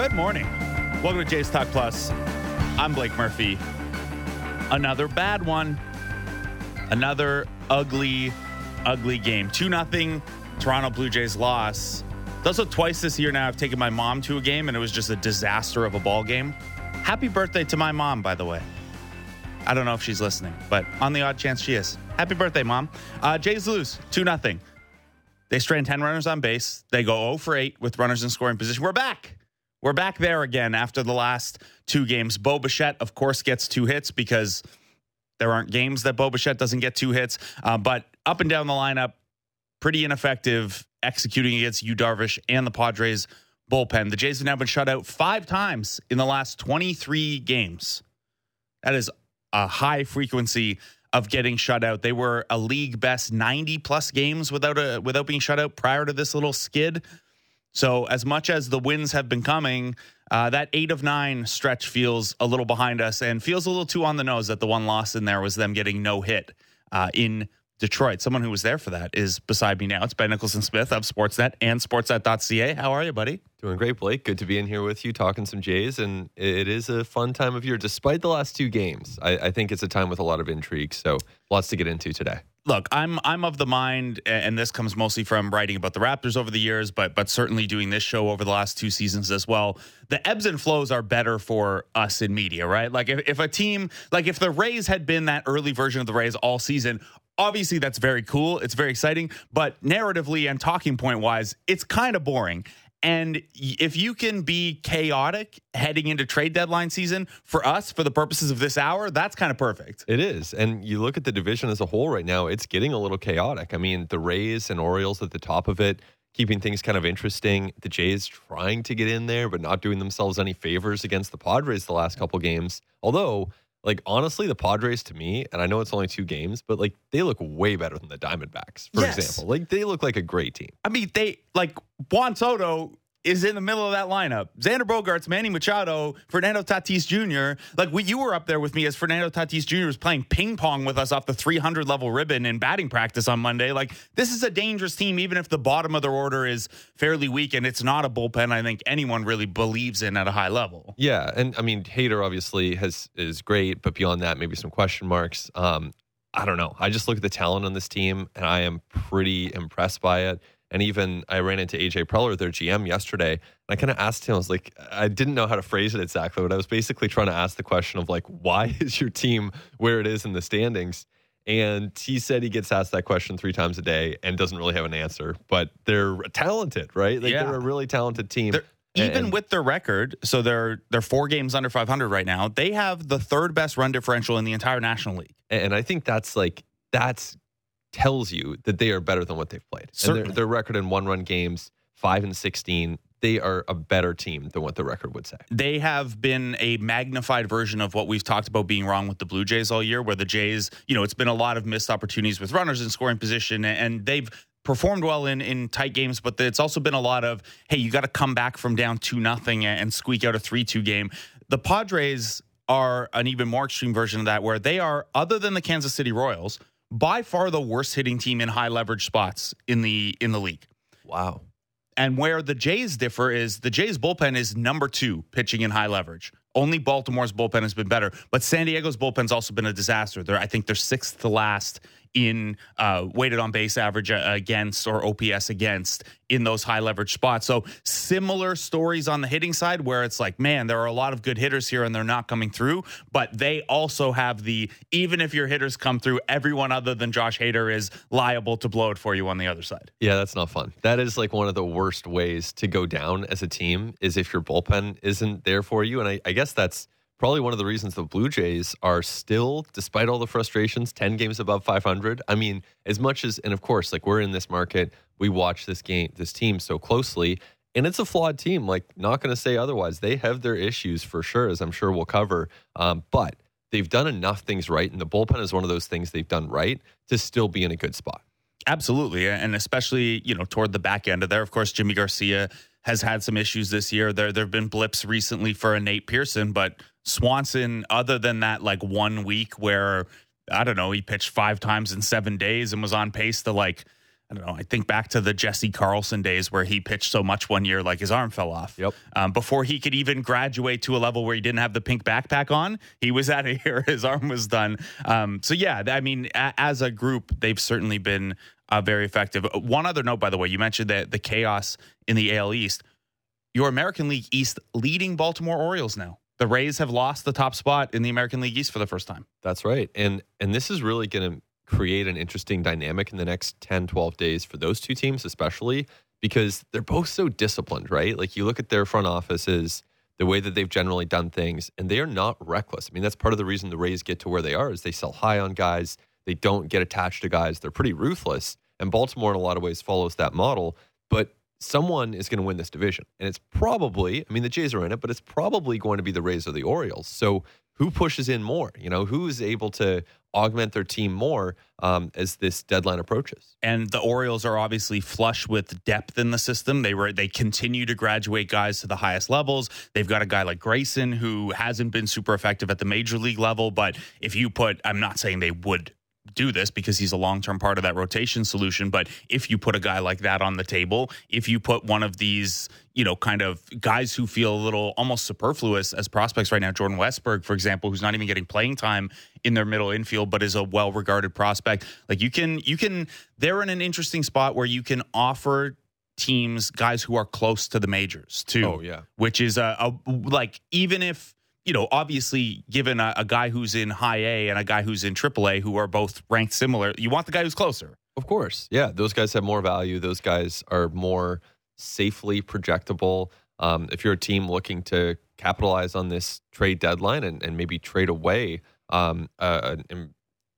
Good morning. Welcome to Jays Talk Plus. I'm Blake Murphy. Another bad one. Another ugly, ugly game. 2 nothing. Toronto Blue Jays loss. It's also twice this year now I've taken my mom to a game and it was just a disaster of a ball game. Happy birthday to my mom, by the way. I don't know if she's listening, but on the odd chance she is. Happy birthday, mom. Uh, Jays lose 2 nothing. They strand 10 runners on base. They go 0 for 8 with runners in scoring position. We're back. We're back there again after the last two games. Bo Bichette, of course, gets two hits because there aren't games that Bo Bichette doesn't get two hits. Uh, but up and down the lineup, pretty ineffective executing against Yu Darvish and the Padres bullpen. The Jays have now been shut out five times in the last 23 games. That is a high frequency of getting shut out. They were a league best 90 plus games without a without being shut out prior to this little skid. So, as much as the wins have been coming, uh, that eight of nine stretch feels a little behind us and feels a little too on the nose that the one loss in there was them getting no hit uh, in Detroit. Someone who was there for that is beside me now. It's Ben Nicholson Smith of Sportsnet and Sportsnet.ca. How are you, buddy? Doing great, Blake. Good to be in here with you talking some Jays. And it is a fun time of year. Despite the last two games, I, I think it's a time with a lot of intrigue. So, lots to get into today look, I'm I'm of the mind, and this comes mostly from writing about the Raptors over the years, but but certainly doing this show over the last two seasons as well. The ebbs and flows are better for us in media, right? Like if, if a team, like if the Rays had been that early version of the Rays all season, obviously that's very cool. It's very exciting, but narratively and talking point wise, it's kind of boring. And if you can be chaotic heading into trade deadline season for us, for the purposes of this hour, that's kind of perfect. It is. And you look at the division as a whole right now, it's getting a little chaotic. I mean, the Rays and Orioles at the top of it, keeping things kind of interesting. The Jays trying to get in there, but not doing themselves any favors against the Padres the last couple games. Although, like honestly, the Padres to me, and I know it's only two games, but like they look way better than the Diamondbacks, for yes. example. Like they look like a great team. I mean, they like Juan Soto is in the middle of that lineup. Xander Bogaerts, Manny Machado, Fernando Tatis Jr. Like we, you were up there with me as Fernando Tatis Jr. was playing ping pong with us off the 300 level ribbon in batting practice on Monday. Like this is a dangerous team, even if the bottom of their order is fairly weak and it's not a bullpen. I think anyone really believes in at a high level. Yeah, and I mean Hader obviously has is great, but beyond that, maybe some question marks. Um, I don't know. I just look at the talent on this team, and I am pretty impressed by it. And even I ran into AJ Preller, their GM, yesterday. And I kind of asked him, I was like, I didn't know how to phrase it exactly, but I was basically trying to ask the question of like, why is your team where it is in the standings? And he said he gets asked that question three times a day and doesn't really have an answer. But they're talented, right? Like yeah. they're a really talented team. They're, even with their record, so they're they're four games under 500 right now. They have the third best run differential in the entire National League. And I think that's like that's tells you that they are better than what they've played. Certainly. And their, their record in one run games, five and 16, they are a better team than what the record would say. They have been a magnified version of what we've talked about being wrong with the Blue Jays all year, where the Jays, you know, it's been a lot of missed opportunities with runners in scoring position, and they've performed well in in tight games, but it's also been a lot of hey, you got to come back from down two nothing and squeak out a three two game. The Padres are an even more extreme version of that, where they are other than the Kansas City Royals by far the worst hitting team in high leverage spots in the in the league. Wow. And where the Jays differ is the Jays bullpen is number 2 pitching in high leverage. Only Baltimore's bullpen has been better, but San Diego's bullpen's also been a disaster. They're I think they're 6th to last in uh, weighted on base average uh, against or OPS against in those high leverage spots. So similar stories on the hitting side where it's like, man, there are a lot of good hitters here and they're not coming through, but they also have the even if your hitters come through, everyone other than Josh Hader is liable to blow it for you on the other side. Yeah, that's not fun. That is like one of the worst ways to go down as a team is if your bullpen isn't there for you. And I, I guess that's probably one of the reasons the Blue Jays are still, despite all the frustrations, 10 games above 500. I mean, as much as, and of course, like we're in this market, we watch this game, this team so closely, and it's a flawed team. Like, not going to say otherwise. They have their issues for sure, as I'm sure we'll cover. Um, but they've done enough things right, and the bullpen is one of those things they've done right to still be in a good spot. Absolutely, and especially you know toward the back end of there. Of course, Yimi Garcia has had some issues this year. There there have been blips recently for a Nate Pearson, but Swanson, other than that, like one week where I don't know, he pitched five times in seven days and was on pace to like I don't know. I think back to the Jesse Carlson days where he pitched so much one year, like his arm fell off. Yep. Um, before he could even graduate to a level where he didn't have the pink backpack on, he was out of here. His arm was done. Um, so yeah, I mean, a, as a group, they've certainly been uh, very effective. One other note, by the way, you mentioned that the chaos in the AL East. Your American League East leading Baltimore Orioles now. The Rays have lost the top spot in the American League East for the first time. That's right. And and this is really going to create an interesting dynamic in the next 10, 12 days for those two teams, especially because they're both so disciplined, right? Like you look at their front offices, the way that they've generally done things, and they are not reckless. I mean, that's part of the reason the Rays get to where they are is they sell high on guys. They don't get attached to guys. They're pretty ruthless. And Baltimore, in a lot of ways, follows that model. But someone is going to win this division. And it's probably, I mean, the Jays are in it, but it's probably going to be the Rays or the Orioles. So who pushes in more? You know, who is able to augment their team more um, as this deadline approaches? And the Orioles are obviously flush with depth in the system. They were they continue to graduate guys to the highest levels. They've got a guy like Grayson who hasn't been super effective at the major league level, but if you put, I'm not saying they would do this because he's a long term part of that rotation solution. But if you put a guy like that on the table, if you put one of these, you know, kind of guys who feel a little almost superfluous as prospects right now, Jordan Westburg, for example, who's not even getting playing time in their middle infield, but is a well regarded prospect, like you can, you can, they're in an interesting spot where you can offer teams guys who are close to the majors too. Oh, yeah. Which is a, a like, even if, you know, obviously, given a, a, guy who's in high A and a guy who's in triple A who are both ranked similar, you want the guy who's closer. Of course. Yeah. Those guys have more value. Those guys are more safely projectable. Um, if you're a team looking to capitalize on this trade deadline and, and maybe trade away um, a,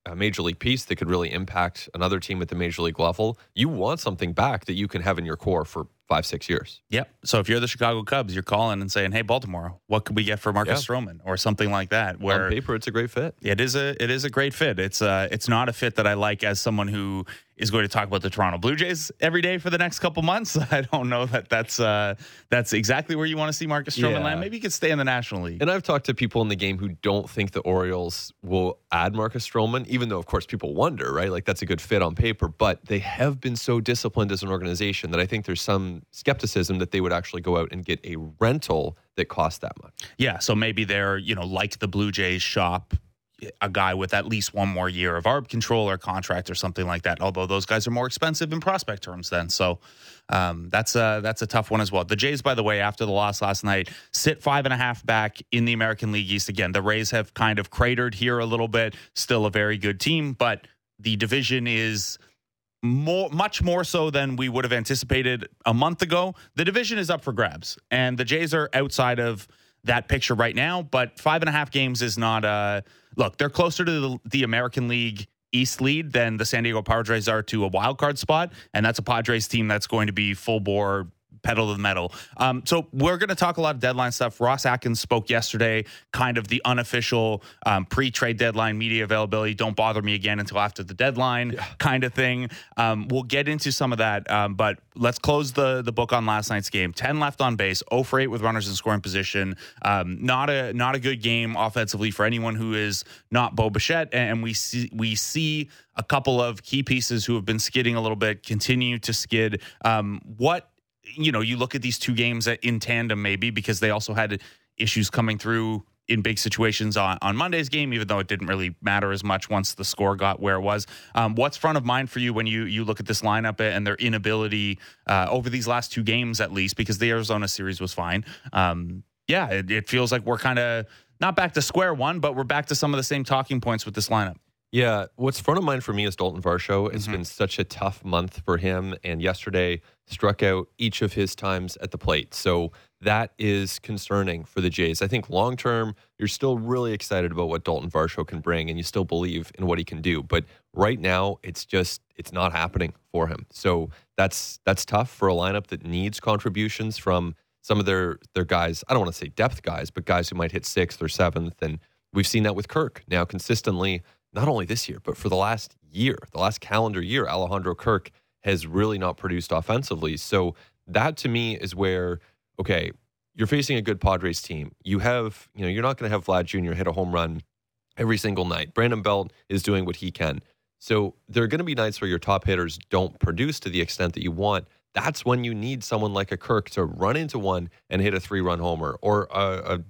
a major league piece that could really impact another team at the major league level, you want something back that you can have in your core for five, six years. Yep. So if you're the Chicago Cubs, you're calling and saying, "Hey, Baltimore, what could we get for Marcus yeah. Stroman or something like that?" Where on paper, it's a great fit. It is a it is a great fit. It's uh it's not a fit that I like as someone who is going to talk about the Toronto Blue Jays every day for the next couple months. I don't know that that's uh, that's exactly where you want to see Marcus Stroman yeah. land. Maybe he could stay in the National League. And I've talked to people in the game who don't think the Orioles will add Marcus Stroman, even though of course people wonder, right? Like that's a good fit on paper, but they have been so disciplined as an organization that I think there's some skepticism that they would actually go out and get a rental that costs that much. Yeah, so maybe they're you know like the Blue Jays shop a guy with at least one more year of ARB control or contract or something like that. Although those guys are more expensive in prospect terms then. So um, that's a that's a tough one as well. The Jays, by the way, after the loss last night, sit five and a half back in the American League East again. The Rays have kind of cratered here a little bit. Still a very good team, but the division is more much more so than we would have anticipated a month ago. The division is up for grabs, and the Jays are outside of that picture right now. But five and a half games is not a look. They're closer to the, the American League East lead than the San Diego Padres are to a wild card spot, and that's a Padres team that's going to be full bore pedal to the metal. Um, so we're going to talk a lot of deadline stuff. Ross Atkins spoke yesterday, kind of the unofficial um, pre-trade deadline media availability. Don't bother me again until after the deadline, yeah. kind of thing. Um, we'll get into some of that, um, but let's close the the book on last night's game. Ten left on base, 0 for 8 with runners in scoring position. Um, not a not a good game offensively for anyone who is not Bo Bichette, and we see we see a couple of key pieces who have been skidding a little bit continue to skid. Um, what you know, you look at these two games in tandem, maybe because they also had issues coming through in big situations on, on Monday's game, even though it didn't really matter as much once the score got where it was. Um, what's front of mind for you when you you look at this lineup and their inability uh, over these last two games, at least, because the Arizona series was fine. Um, yeah, it, it feels like we're kind of not back to square one, but we're back to some of the same talking points with this lineup. Yeah, what's front of mind for me is Daulton Varsho. It's mm-hmm. been such a tough month for him, and yesterday struck out each of his times at the plate. So that is concerning for the Jays. I think long term, you're still really excited about what Daulton Varsho can bring, and you still believe in what he can do. But right now, it's just it's not happening for him. So that's that's tough for a lineup that needs contributions from some of their their guys. I don't want to say depth guys, but guys who might hit sixth or seventh, and we've seen that with Kirk now consistently not only this year, but for the last year, the last calendar year, Alejandro Kirk has really not produced offensively. So that to me is where, okay, you're facing a good Padres team. You have, you know, you're not going to have Vlad Jr. hit a home run every single night. Brandon Belt is doing what he can. So there are going to be nights where your top hitters don't produce to the extent that you want. That's when you need someone like a Kirk to run into one and hit a three run homer or a, a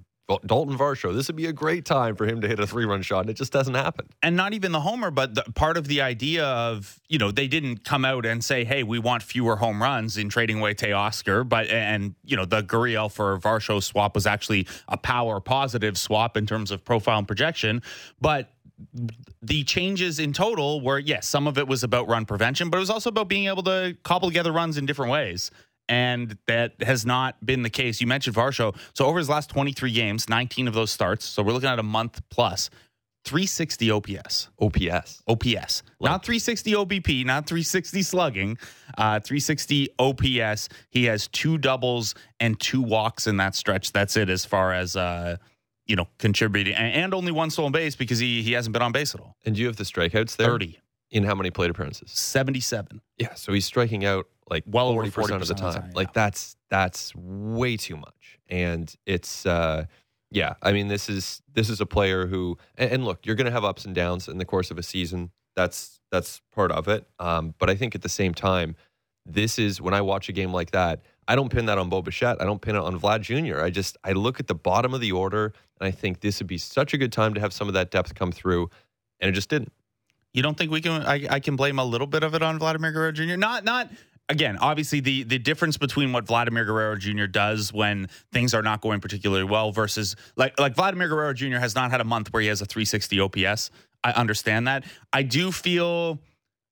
Daulton Varsho. This would be a great time for him to hit a three run shot, and it just doesn't happen. And not even the homer, but the, part of the idea of, you know, they didn't come out and say, hey, we want fewer home runs in trading away Teoscar. But, and, you know, the Gurriel for Varsho swap was actually a power positive swap in terms of profile and projection. But the changes in total were yes, some of it was about run prevention, but it was also about being able to cobble together runs in different ways and that has not been the case. You mentioned Varsho. So over his last 23 games, 19 of those starts. So we're looking at a month plus. 360 OPS. OPS. OPS. Like, not 360 OBP, not 360 slugging. Uh, 360 OPS. He has two doubles and two walks in that stretch. That's it as far as uh, you know, contributing and, and only one stolen base because he he hasn't been on base at all. And do you have the strikeouts there? 30. In how many plate appearances? 77. Yeah, so he's striking out like well over 40% of the time. time like that's that's way too much. And it's uh yeah, I mean this is this is a player who and, and look, you're going to have ups and downs in the course of a season. That's that's part of it. Um but I think at the same time this is when I watch a game like that, I don't pin that on Bo Bichette. I don't pin it on Vlad Jr. I just I look at the bottom of the order and I think this would be such a good time to have some of that depth come through, and it just didn't. You don't think we can? I, I can blame a little bit of it on Vladimir Guerrero Jr. Not not again, obviously the the difference between what Vladimir Guerrero Jr. does when things are not going particularly well versus like like Vladimir Guerrero Jr. has not had a month where he has a 360 OPS. I understand that. I do feel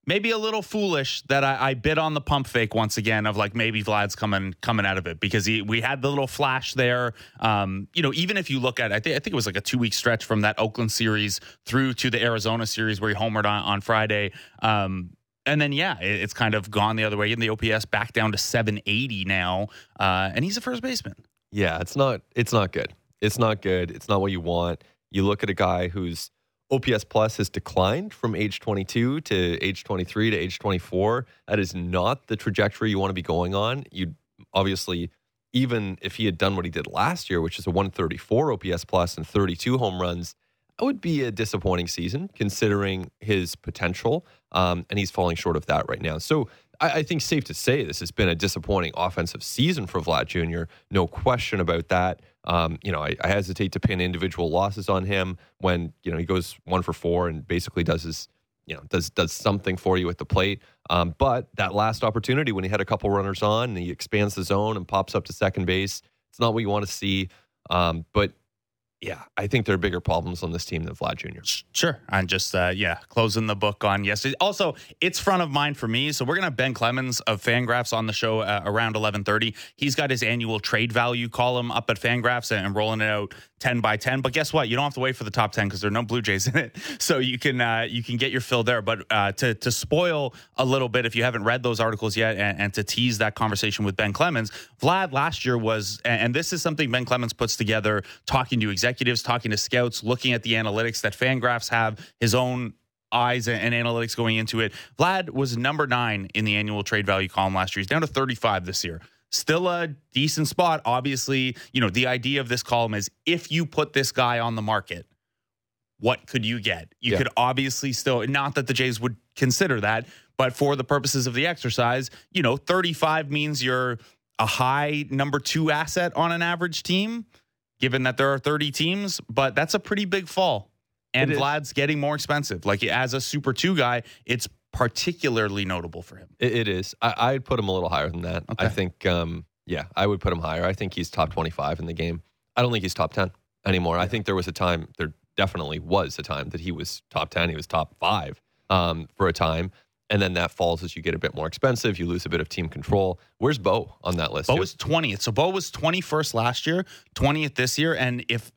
maybe a little foolish that I, I bit on the pump fake once again of like maybe Vlad's coming coming out of it because he we had the little flash there. Um, you know, even if you look at I think I think it was like a two week stretch from that Oakland series through to the Arizona series where he homered on, on Friday. Um, and then yeah, it, it's kind of gone the other way in the OPS back down to 780 now, uh, and he's a first baseman. Yeah, it's not it's not good. It's not good. It's not what you want. You look at a guy whose OPS plus has declined from age 22 to age 23 to age 24. That is not the trajectory you want to be going on. You obviously, even if he had done what he did last year, which is a 134 OPS plus and 32 home runs, that would be a disappointing season considering his potential. Um, and he's falling short of that right now. So I, I, think safe to say this has been a disappointing offensive season for Vlad Jr. No question about that. Um, you know, I, I, hesitate to pin individual losses on him when you know he goes one for four and basically does his you know does does something for you at the plate. Um, but that last opportunity when he had a couple runners on and he expands the zone and pops up to second base, it's not what you want to see. Um, but yeah, I think there are bigger problems on this team than Vlad Jr. Sure. I'm just, uh, yeah, closing the book on yesterday. Also, it's front of mind for me. So we're going to have Ben Clemens of Fangraphs on the show uh, around 1130. He's got his annual trade value column up at Fangraphs and rolling it out 10 by 10. But guess what? You don't have to wait for the top 10 because there are no Blue Jays in it. So you can uh, you can get your fill there. But uh, to, to spoil a little bit, if you haven't read those articles yet and, and, to tease that conversation with Ben Clemens, Vlad last year was, and this is something Ben Clemens puts together talking to executives, talking to scouts, looking at the analytics that Fangraphs have, his own eyes and analytics going into it. Vlad was number nine in the annual trade value column last year. He's down to 35 this year still a decent spot. Obviously, you know, the idea of this column is if you put this guy on the market, what could you get? You yeah. could obviously still, not that the Jays would consider that, but for the purposes of the exercise, you know, 35 means you're a high number two asset on an average team, given that there are 30 teams, but that's a pretty big fall. And Vlad's getting more expensive. Like as a super two guy, it's particularly notable for him. it, it is. I, would put him a little higher than that. Okay. I think, um, yeah, I would put him higher. I think he's top 25 in the game. I don't think he's top 10 anymore. I think there was a time, there definitely was a time that he was top 10. He was top five um, for a time. And then that falls as you get a bit more expensive. You lose a bit of team control. Where's Bo on that list? Bo was 20th. So Bo was 21st last year, 20th this year. And if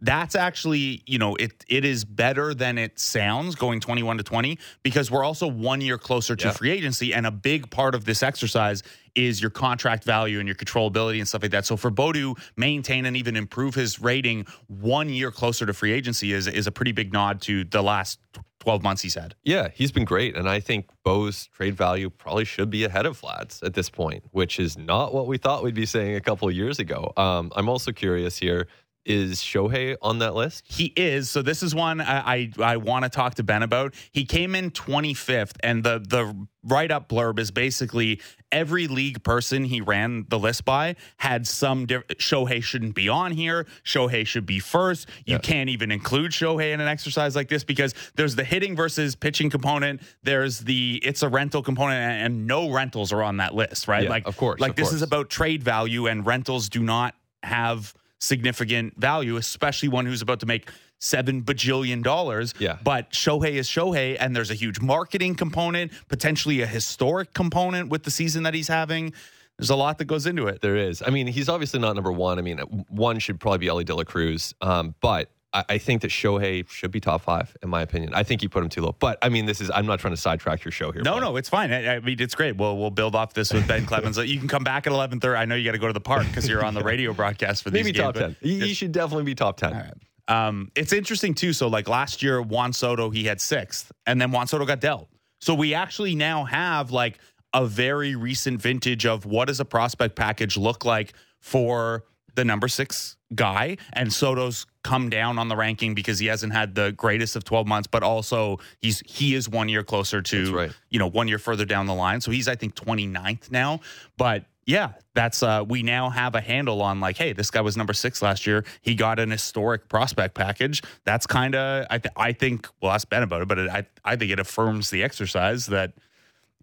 that's actually you know it it is better than it sounds going 21 to 20 because we're also one year closer to yeah. free agency and a big part of this exercise is your contract value and your controllability and stuff like that so for Bo to maintain and even improve his rating one year closer to free agency is is a pretty big nod to the last 12 months he's had. Yeah he's been great and i think bo's trade value probably should be ahead of vlad's at this point which is not what we thought we'd be saying a couple years ago. Um, i'm also curious here Is Shohei on that list? He is. So this is one I I, I want to talk to Ben about. He came in 25th, and the the write up blurb is basically every league person he ran the list by had some. Diff- Shohei shouldn't be on here. Shohei should be first. You Yeah. can't even include Shohei in an exercise like this because there's the hitting versus pitching component. There's the it's a rental component, and, no rentals are on that list, right? Yeah, like of course, like of this is about trade value, and rentals do not have significant value, especially one who's about to make seven bajillion dollars. Yeah. But Shohei is Shohei, and there's a huge marketing component, potentially a historic component with the season that he's having. There's a lot that goes into it. There is. I mean, he's obviously not number one. I mean, one should probably be Elly De La Cruz. Um, but I, I think that Shohei should be top five, in my opinion. I think you put him too low. But I mean, this is, I'm not trying to sidetrack your show here. No, bud. no, it's fine. I, I mean, it's great. We'll we'll build off this with Ben Clemens. You can come back at eleven thirty. I know you got to go to the park because you're on the radio broadcast for these Maybe games, top 10. He, he should definitely be top 10. Um, it's interesting too. So like last year, Juan Soto he had sixth, and then Juan Soto got dealt. So we actually now have like a very recent vintage of what does a prospect package look like for the number six guy, and Soto's come down on the ranking because he hasn't had the greatest of 12 months, but also he's he is one year closer to right. you know one year further down the line. So he's I think 29th now, but yeah, that's uh we now have a handle on like, hey, this guy was number six last year. He got an historic prospect package. That's kind of I th- I think we'll ask Ben about it, but it, I I think it affirms the exercise that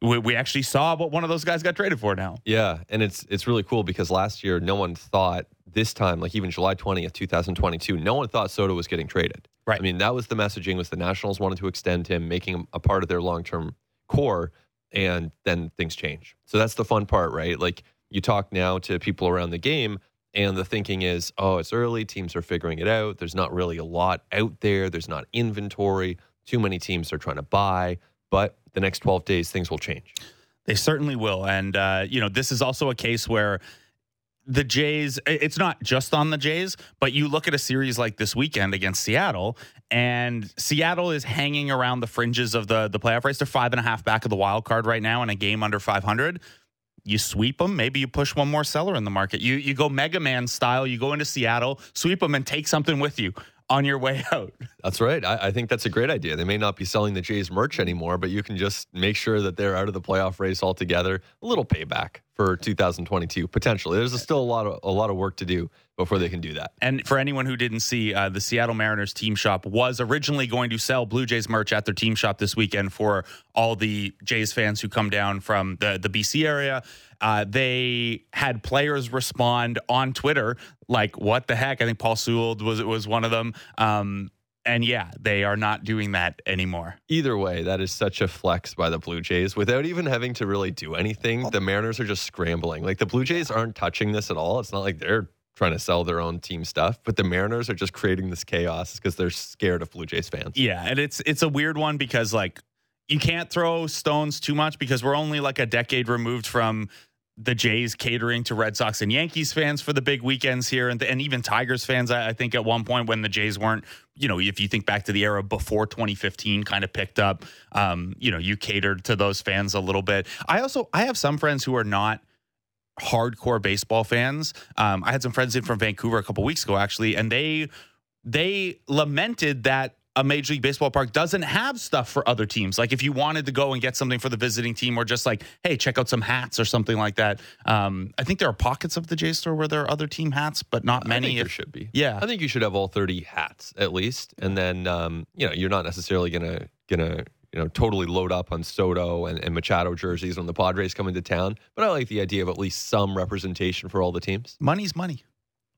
we, we actually saw what one of those guys got traded for now. Yeah, and it's it's really cool because last year no one thought this time, like even July twentieth, two thousand twenty-two, no one thought Soto was getting traded. Right. I mean, that was the messaging was the Nationals wanted to extend him, making him a part of their long-term core, and then things change. So that's the fun part, right? Like you talk now to people around the game, and the thinking is, oh, it's early, teams are figuring it out. There's not really a lot out there. There's not inventory. Too many teams are trying to buy, but the next twelve days things will change. They certainly will. And, uh, you know, this is also a case where the Jays, it's not just on the Jays, but you look at a series like this weekend against Seattle, and Seattle is hanging around the fringes of the, the playoff race. They're five and a half back of the wild card right now in a game under 500. You sweep them, maybe you push one more seller in the market. You you go Mega Man style. You go into Seattle, sweep them, and take something with you on your way out. That's right. I, I think that's a great idea. They may not be selling the Jays merch anymore, but you can just make sure that they're out of the playoff race altogether. A little payback for 2022 potentially. There's still a lot of a lot of work to do before they can do that. And for anyone who didn't see, uh, the Seattle Mariners team shop was originally going to sell Blue Jays merch at their team shop this weekend for all the Jays fans who come down from the, the BC area. Uh, they had players respond on Twitter like, "What the heck?" I think Paul Sewald was was one of them. Um, and yeah, they are not doing that anymore. Either way, that is such a flex by the Blue Jays without even having to really do anything. The Mariners are just scrambling. Like the Blue Jays aren't touching this at all. It's not like they're trying to sell their own team stuff, but the Mariners are just creating this chaos because they're scared of Blue Jays fans. Yeah, and it's it's a weird one because like you can't throw stones too much because we're only like a decade removed from the Jays catering to Red Sox and Yankees fans for the big weekends here, and and even Tigers fans. I, I think at one point when the Jays weren't, you know, if you think back to the era before 2015, kind of picked up, um, you know, you catered to those fans a little bit. I also I have some friends who are not hardcore baseball fans. Um, I had some friends in from Vancouver a couple weeks ago actually, and they they lamented that a major league baseball park doesn't have stuff for other teams. Like if you wanted to go and get something for the visiting team, or just like, hey, check out some hats or something like that. Um, I think there are pockets of the J store where there are other team hats, but not I many. think there If- should be. yeah, I think you should have all 30 hats at least. And then, um, you know, you're not necessarily going to, going to, you know, totally load up on Soto and, and Machado jerseys when the Padres come into town. But I like the idea of at least some representation for all the teams. money's money.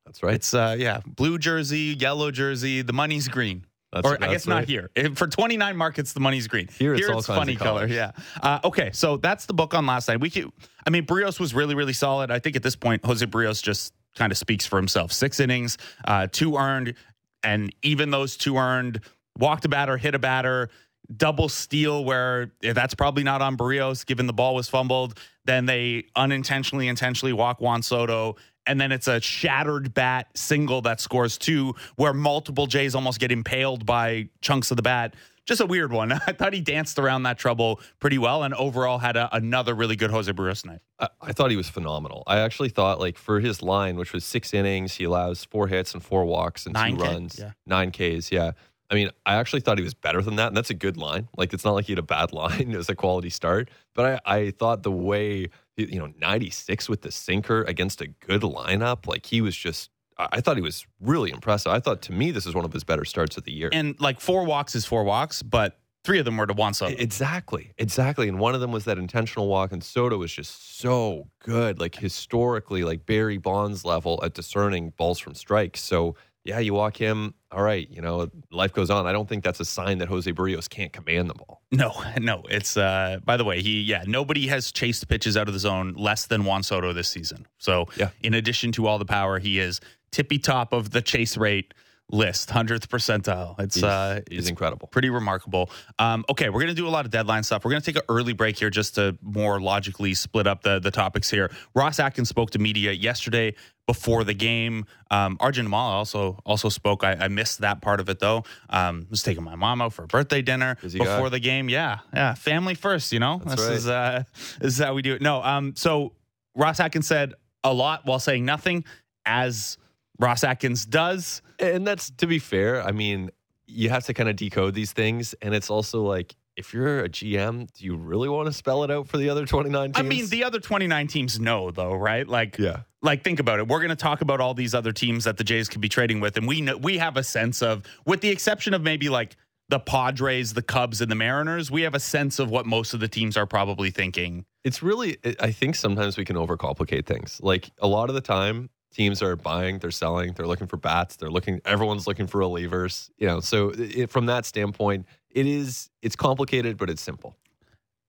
That's right. It's uh, yeah, blue jersey, yellow jersey. The money's green. That's, or I guess right. not here. If- For 29 markets, the money's green. Here it's funny color. Yeah. Uh, okay, so that's the book on last night. We could, I mean, Berrios was really, really solid. I think at this point, Jose Berrios just kind of speaks for himself. Six innings, uh, two earned, and even those two earned, walked a batter, hit a batter, double steal where that's probably not on Berrios, given the ball was fumbled. Then they unintentionally, intentionally walk Juan Soto. And then it's a shattered bat single that scores two, where multiple Jays almost get impaled by chunks of the bat. just a weird one. I thought he danced around that trouble pretty well, and overall had a, another really good Jose Berrios night. I, I thought he was phenomenal. I actually thought like for his line, which was six innings, he allows four hits and four walks and Nine two K, runs, yeah. nine Ks. Yeah. I mean, I actually thought he was better than that, and that's a good line. Like, it's not like he had a bad line; it was a quality start. But I, I thought the way you know, ninety six with the sinker against a good lineup, like he was just. I I thought he was really impressive. I thought to me this is one of his better starts of the year. And like four walks is four walks, but three of them were to Juan Soto. Exactly, exactly. And one of them was that intentional walk, and Soto was just so good, like historically, like Barry Bonds level at discerning balls from strikes. So yeah, you walk him. All right, you know, life goes on. I don't think that's a sign that Jose Berrios can't command the ball. No, no. It's uh by the way, he yeah, nobody has chased pitches out of the zone less than Juan Soto this season. So Yeah. in addition to all the power, he is tippy top of the chase rate list, hundredth percentile. It's He's, uh he's it's incredible. pretty remarkable. Um, okay, we're gonna do a lot of deadline stuff. We're gonna take an early break here just to more logically split up the the topics here. Ross Atkins spoke to media yesterday before the game. Um, Arjun Nimmala also also spoke. I, I missed that part of it though. Um, was taking my mom out for a birthday dinner before guy. the game. Yeah, yeah, family first. You know, That's this right. is uh, this is how we do it. No, um, so Ross Atkins said a lot while saying nothing, as Ross Atkins does. And that's to be fair. I mean, you have to kind of decode these things, and it's also like if you're a GM, do you really want to spell it out for the other 29 teams? I mean, the other 29 teams know, though, right? Like, yeah. like think about it. We're going to talk about all these other teams that the Jays could be trading with, and we know we have a sense of, with the exception of maybe like the Padres, the Cubs, and the Mariners, we have a sense of what most of the teams are probably thinking. It's really, I think sometimes we can overcomplicate things. Like a lot of the time, teams are buying, they're selling, they're looking for bats, they're looking, everyone's looking for relievers. You know, so it, from that standpoint, it is, it's complicated, but it's simple.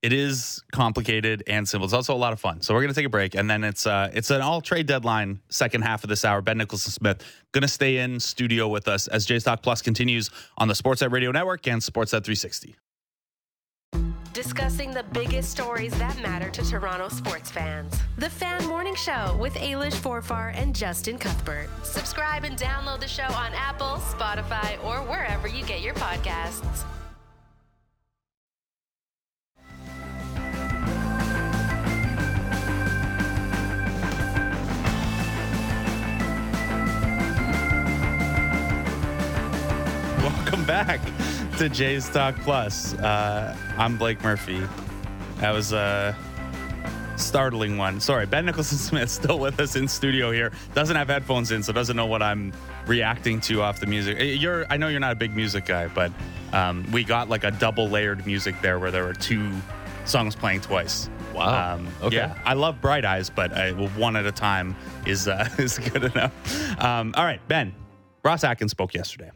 It is complicated and simple. It's also a lot of fun. So we're going to take a break, and then it's uh, it's an all trade deadline second half of this hour. Ben Nicholson Smith going to stay in studio with us as Jays Talk Plus continues on the Sportsnet Radio Network and Sportsnet 360. Discussing the biggest stories that matter to Toronto sports fans. The Fan Morning Show with Ailish Forfar and Justin Cuthbert. Subscribe and download the show on Apple, Spotify, or wherever you get your podcasts. Welcome back to Jay's Talk Plus. Uh, I'm Blake Murphy. That was a startling one. Sorry, Ben Nicholson Smith still with us in studio here. Doesn't have headphones in, so doesn't know what I'm reacting to off the music. Uh, You're, I know you're not a big music guy, but um, we got like a double layered music there where there were two songs playing twice. Wow. Um, Okay. Yeah, I love Bright Eyes, but uh, one at a time is uh, is good enough. Um, all right, Ben. Ross Atkins spoke yesterday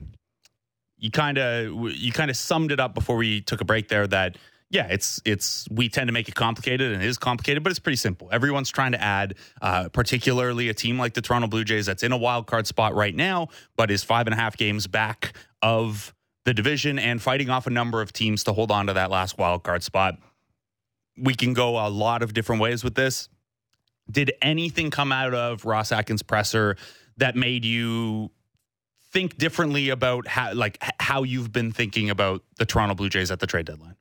you kind of you kind of summed it up before we took a break there that yeah it's it's we tend to make it complicated and it is complicated but it's pretty simple. Everyone's trying to add uh, particularly a team like the toronto blue jays that's in a wild card spot right now but is five and a half games back of the division and fighting off a number of teams to hold on to that last wild card spot. We can go a lot of different ways with this. Did anything come out of ross atkins presser that made you think differently about how like how you've been thinking about the Toronto Blue Jays at the trade deadline.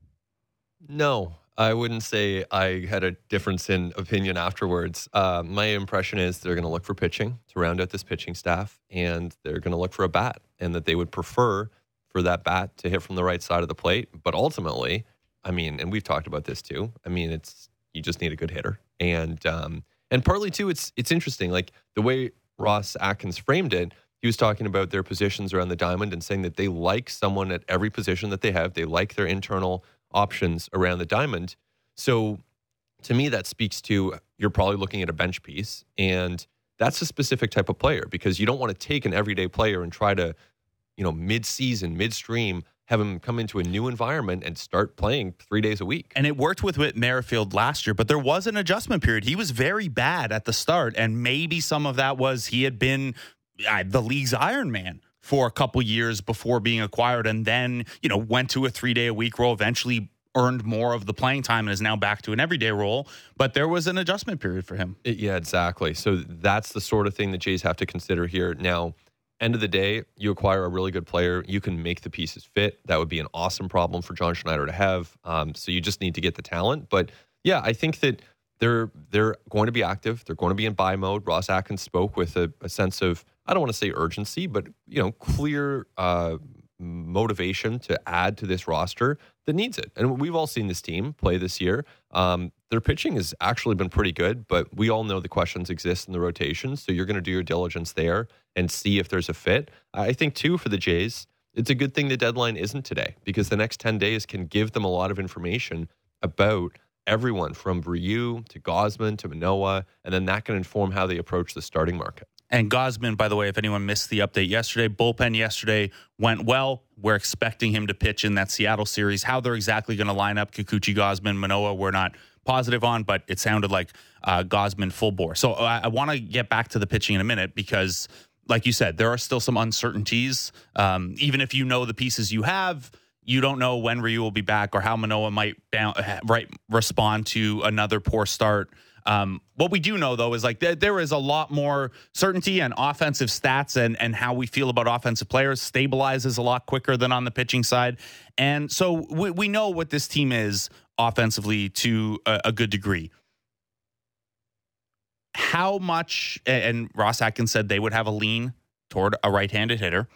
No, I wouldn't say I had a difference in opinion afterwards. Uh, my impression is they're going to look for pitching to round out this pitching staff, and they're going to look for a bat, and that they would prefer for that bat to hit from the right side of the plate. But ultimately, I mean, and we've talked about this too. I mean, it's you just need a good hitter, and um, and partly too, it's it's interesting, like the way Ross Atkins framed it. He was talking about their positions around the diamond and saying that they like someone at every position that they have. They like their internal options around the diamond. So to me, that speaks to you're probably looking at a bench piece, and that's a specific type of player because you don't want to take an everyday player and try to, you know, mid-season, midstream, have him come into a new environment and start playing three days a week. And it worked with Whit Merrifield last year, but there was an adjustment period. He was very bad at the start, and maybe some of that was he had been the league's Iron Man for a couple years before being acquired, and then you know went to a three day a week role. Eventually, earned more of the playing time and is now back to an everyday role. But there was an adjustment period for him. Yeah, exactly. So that's the sort of thing that Jays have to consider here. Now, end of the day, you acquire a really good player. You can make the pieces fit. That would be an awesome problem for John Schneider to have. Um, so you just need to get the talent. But yeah, I think that they're they're going to be active. They're going to be in buy mode. Ross Atkins spoke with a, a sense of I don't want to say urgency, but you know, clear uh, motivation to add to this roster that needs it. And we've all seen this team play this year. Um, their pitching has actually been pretty good, but we all know the questions exist in the rotation. So you're going to do your diligence there and see if there's a fit. I think, too, for the Jays, it's a good thing the deadline isn't today because the next 10 days can give them a lot of information about everyone from Ryu to Gausman to Manoa, and then that can inform how they approach the starting market. And Gausman, by the way, if anyone missed the update yesterday, bullpen yesterday went well. We're expecting him to pitch in that Seattle series. How they're exactly going to line up Kikuchi, Gausman, Manoa, we're not positive on, but it sounded like uh, Gausman full bore. So I, I want to get back to the pitching in a minute because, like you said, there are still some uncertainties. Um, even if you know the pieces you have, you don't know when Ryu will be back or how Manoa might right respond to another poor start. Um, what we do know though is like there, there is a lot more certainty and offensive stats and and how we feel about offensive players stabilizes a lot quicker than on the pitching side, and so we, we know what this team is offensively to a, a good degree. How much? And Ross Atkins said they would have a lean toward a right-handed hitter.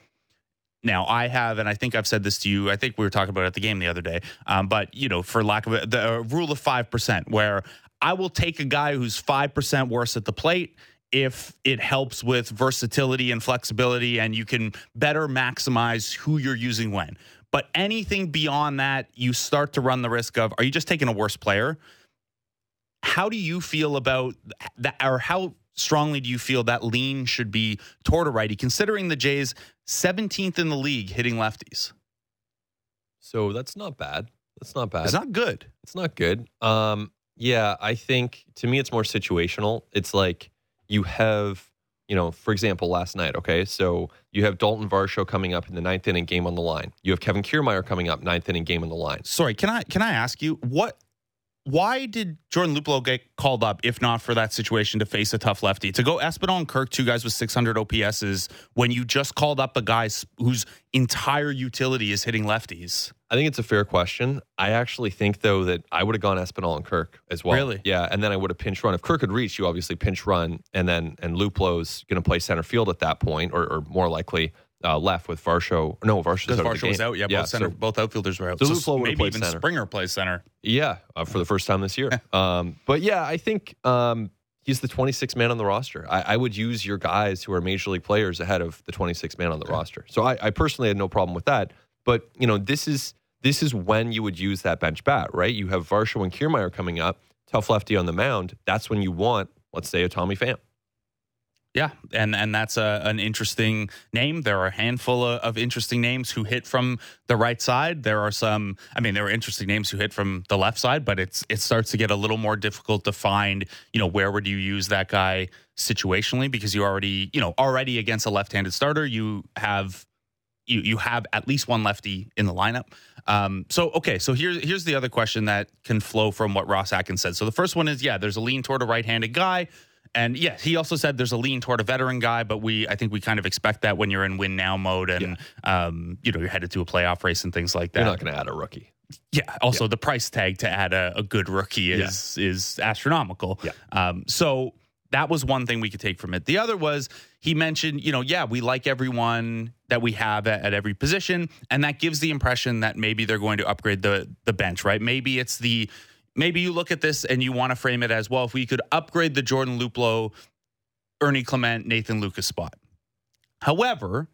Now I have, and I think I've said this to you. I think we were talking about it at the game the other day. Um, but you know, for lack of a, the rule of five percent, where I will take a guy who's 5% worse at the plate if it helps with versatility and flexibility and you can better maximize who you're using when. But anything beyond that, you start to run the risk of are you just taking a worse player? How do you feel about that, or how strongly do you feel that lean should be toward a righty, considering the Jays 17th in the league hitting lefties? So that's not bad. That's not bad. It's not good. It's not good. Um, yeah, I think to me it's more situational. It's like you have, you know, for example, last night, okay? So you have Daulton Varsho coming up in the ninth inning game on the line. You have Kevin Kiermaier coming up ninth inning game on the line. Sorry, can I can I ask you what why did Jordan Luplow get called up if not for that situation to face a tough lefty? To go Espinal and Kirk, two guys with 600 OPSs, when you just called up a guy whose entire utility is hitting lefties? I think it's a fair question. I actually think though that I would have gone Espinal and Kirk as well. Really? Yeah, and then I would have pinch run. If Kirk had reached, you obviously pinch run, and then and Luplow's going to play center field at that point, or, or more likely uh, left with Varsho. No, Varsho's out Varsho was out. Yeah, yeah both center, so, both outfielders were out. So, so maybe even center. Springer plays center. Yeah, uh, for the first time this year. um, but yeah, I think um, he's the 26th man on the roster. I, I, would use your guys who are major league players ahead of the 26th man on the roster. So I, I personally had no problem with that. But you know, this is this is when you would use that bench bat, right? You have Varsho and Kiermaier coming up, tough lefty on the mound. That's when you want, let's say, a Tommy Pham. Yeah, and and that's a, an interesting name. There are a handful of, of, interesting names who hit from the right side. There are some. I mean, there are interesting names who hit from the left side, but it's it starts to get a little more difficult to find. You know, where would you use that guy situationally? Because you already, you know, already against a left-handed starter, you have you you have at least one lefty in the lineup. Um, so okay, so here's here's the other question that can flow from what Ross Atkins said. So the first one is yeah, there's a lean toward a right-handed guy. And yes, he also said there's a lean toward a veteran guy, but we I think we kind of expect that when you're in win now mode and yeah. um, you know you're headed to a playoff race and things like that. You're not going to add a rookie. Yeah. Also, yeah. the price tag to add a, a good rookie is yeah. is astronomical. Yeah. Um, so that was one thing we could take from it. The other was he mentioned, you know, yeah, we like everyone that we have at, at, every position, and that gives the impression that maybe they're going to upgrade the the bench, right? Maybe it's the maybe you look at this and you want to frame it as well. If we could upgrade the Jordan Luplow, Ernie Clement, Nathan Lukes spot. However,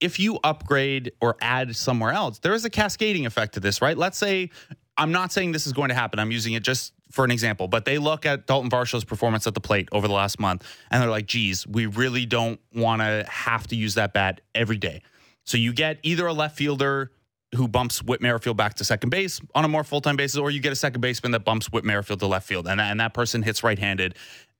if you upgrade or add somewhere else, there is a cascading effect to this, right? Let's say I'm not saying this is going to happen. I'm using it just for an example, but they look at Daulton Varsho's performance at the plate over the last month and they're like, geez, we really don't want to have to use that bat every day. So you get either a left fielder who bumps Whit Merrifield back to second base on a more full time basis, or you get a second baseman that bumps Whit Merrifield to left field, and, and that person hits right handed.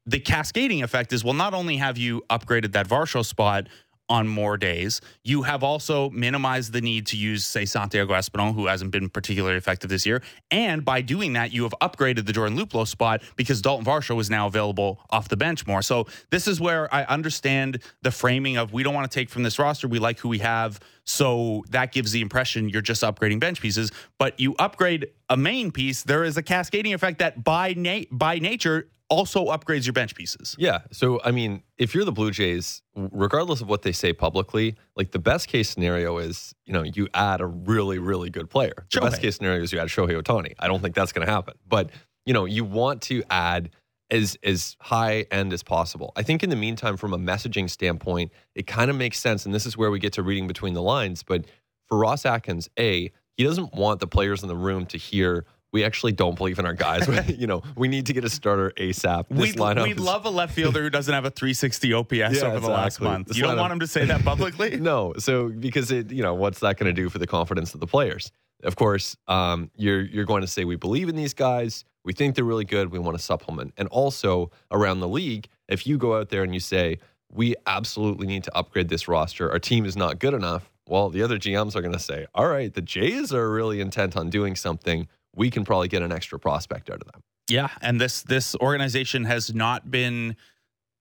The cascading effect is well, not only have you upgraded that Varsho spot on more days. You have also minimized the need to use, say, Santiago Espinal, who hasn't been particularly effective this year. And by doing that, you have upgraded the Jordan Luplow spot because Daulton Varsho is now available off the bench more. So this is where I understand the framing of we don't want to take from this roster. We like who we have. So that gives the impression you're just upgrading bench pieces. But you upgrade a main piece, there is a cascading effect that by na- by nature also upgrades your bench pieces. Yeah. So, I mean, if you're the Blue Jays, regardless of what they say publicly, like the best case scenario is, you know, you add a really, really good player. The Shohei. best case scenario is you add Shohei Ohtani. I don't think that's going to happen. But, you know, you want to add as as high end as possible. I think in the meantime, from a messaging standpoint, it kind of makes sense. And this is where we get to reading between the lines. But for Ross Atkins, A, he doesn't want the players in the room to hear we actually don't believe in our guys. you know, we need to get a starter ASAP. This We'd, lineup we'd is- love a left fielder who doesn't have a 360 OPS over the last month. This You don't lineup- want him to say that publicly? no, so because it, you know, what's that going to do for the confidence of the players? Of course, um, you're you're going to say we believe in these guys. We think they're really good. We want to supplement, and also around the league, if you go out there and you say we absolutely need to upgrade this roster, our team is not good enough. Well, the other GMs are going to say, all right, the Jays are really intent on doing something. We can probably get an extra prospect out of them. Yeah, and this this organization has not been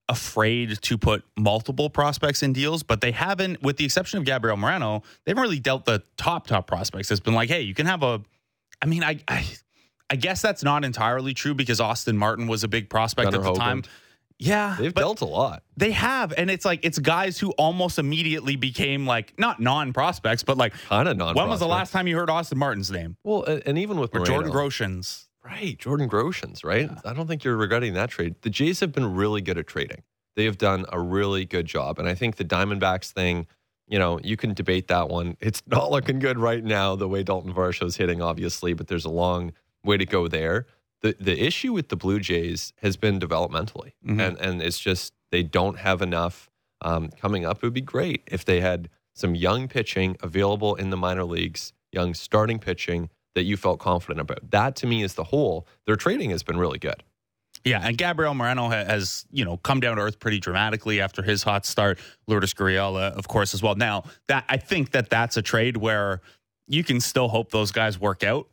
afraid to put multiple prospects in deals, but they haven't, with the exception of Gabriel Moreno, they haven't really dealt the top top prospects. It's been like, hey, you can have a. I mean, I I, I guess that's not entirely true because Austin Martin was a big prospect Gunnar at the time. Yeah, They've dealt a lot. they have, and it's like it's guys who almost immediately became like not non prospects, but like Kind of non. when was the last time you heard Austin Martin's name Well, and, and even with or Jordan Groshans? Right, Jordan Groshans, right? I don't think you're regretting that trade. The Jays have been really good at trading. They have done a really good job. And I think the Diamondbacks thing, you know, you can debate that one. It's not looking good right now, the way Daulton Varsho's hitting, obviously, but there's a long way to go there. The the issue with the Blue Jays has been developmentally. Mhm. And and it's just they don't have enough um, coming up. It would be great if they had some young pitching available in the minor leagues, young starting pitching that you felt confident about. That to me is the whole. Their trading has been really good. Yeah, and Gabriel Moreno has you know come down to earth pretty dramatically after his hot start. Lourdes Gurriel, uh, of course, as well. Now that I think that that's a trade where you can still hope those guys work out.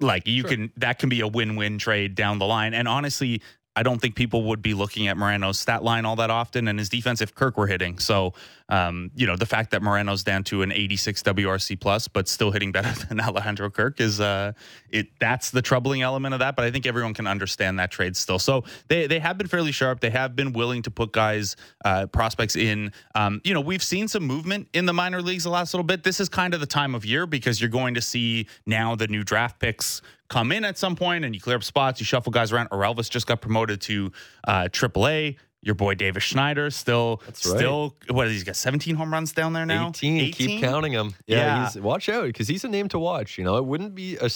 Like you Sure. can, that can be a win-win trade down the line. And honestly, I don't think people would be looking at Moreno's stat line all that often and his defense if Kirk were hitting. So, um, you know, the fact that Moreno's down to an 86 WRC plus, but still hitting better than Alejandro Kirk is, uh, it that's the troubling element of that. But I think everyone can understand that trade still. So they they have been fairly sharp. They have been willing to put guys, uh, prospects in. Um, you know, we've seen some movement in the minor leagues the last little bit. This is kind of the time of year because you're going to see now the new draft picks come in at some point and you clear up spots, you shuffle guys around. Orelvis just got promoted to uh, AAA. Your boy Davis Schneider still, right. still, what he's got 17 home runs down there now. 18, keep counting them. Yeah, Yeah. He's, watch out because he's a name to watch. You know, it wouldn't be a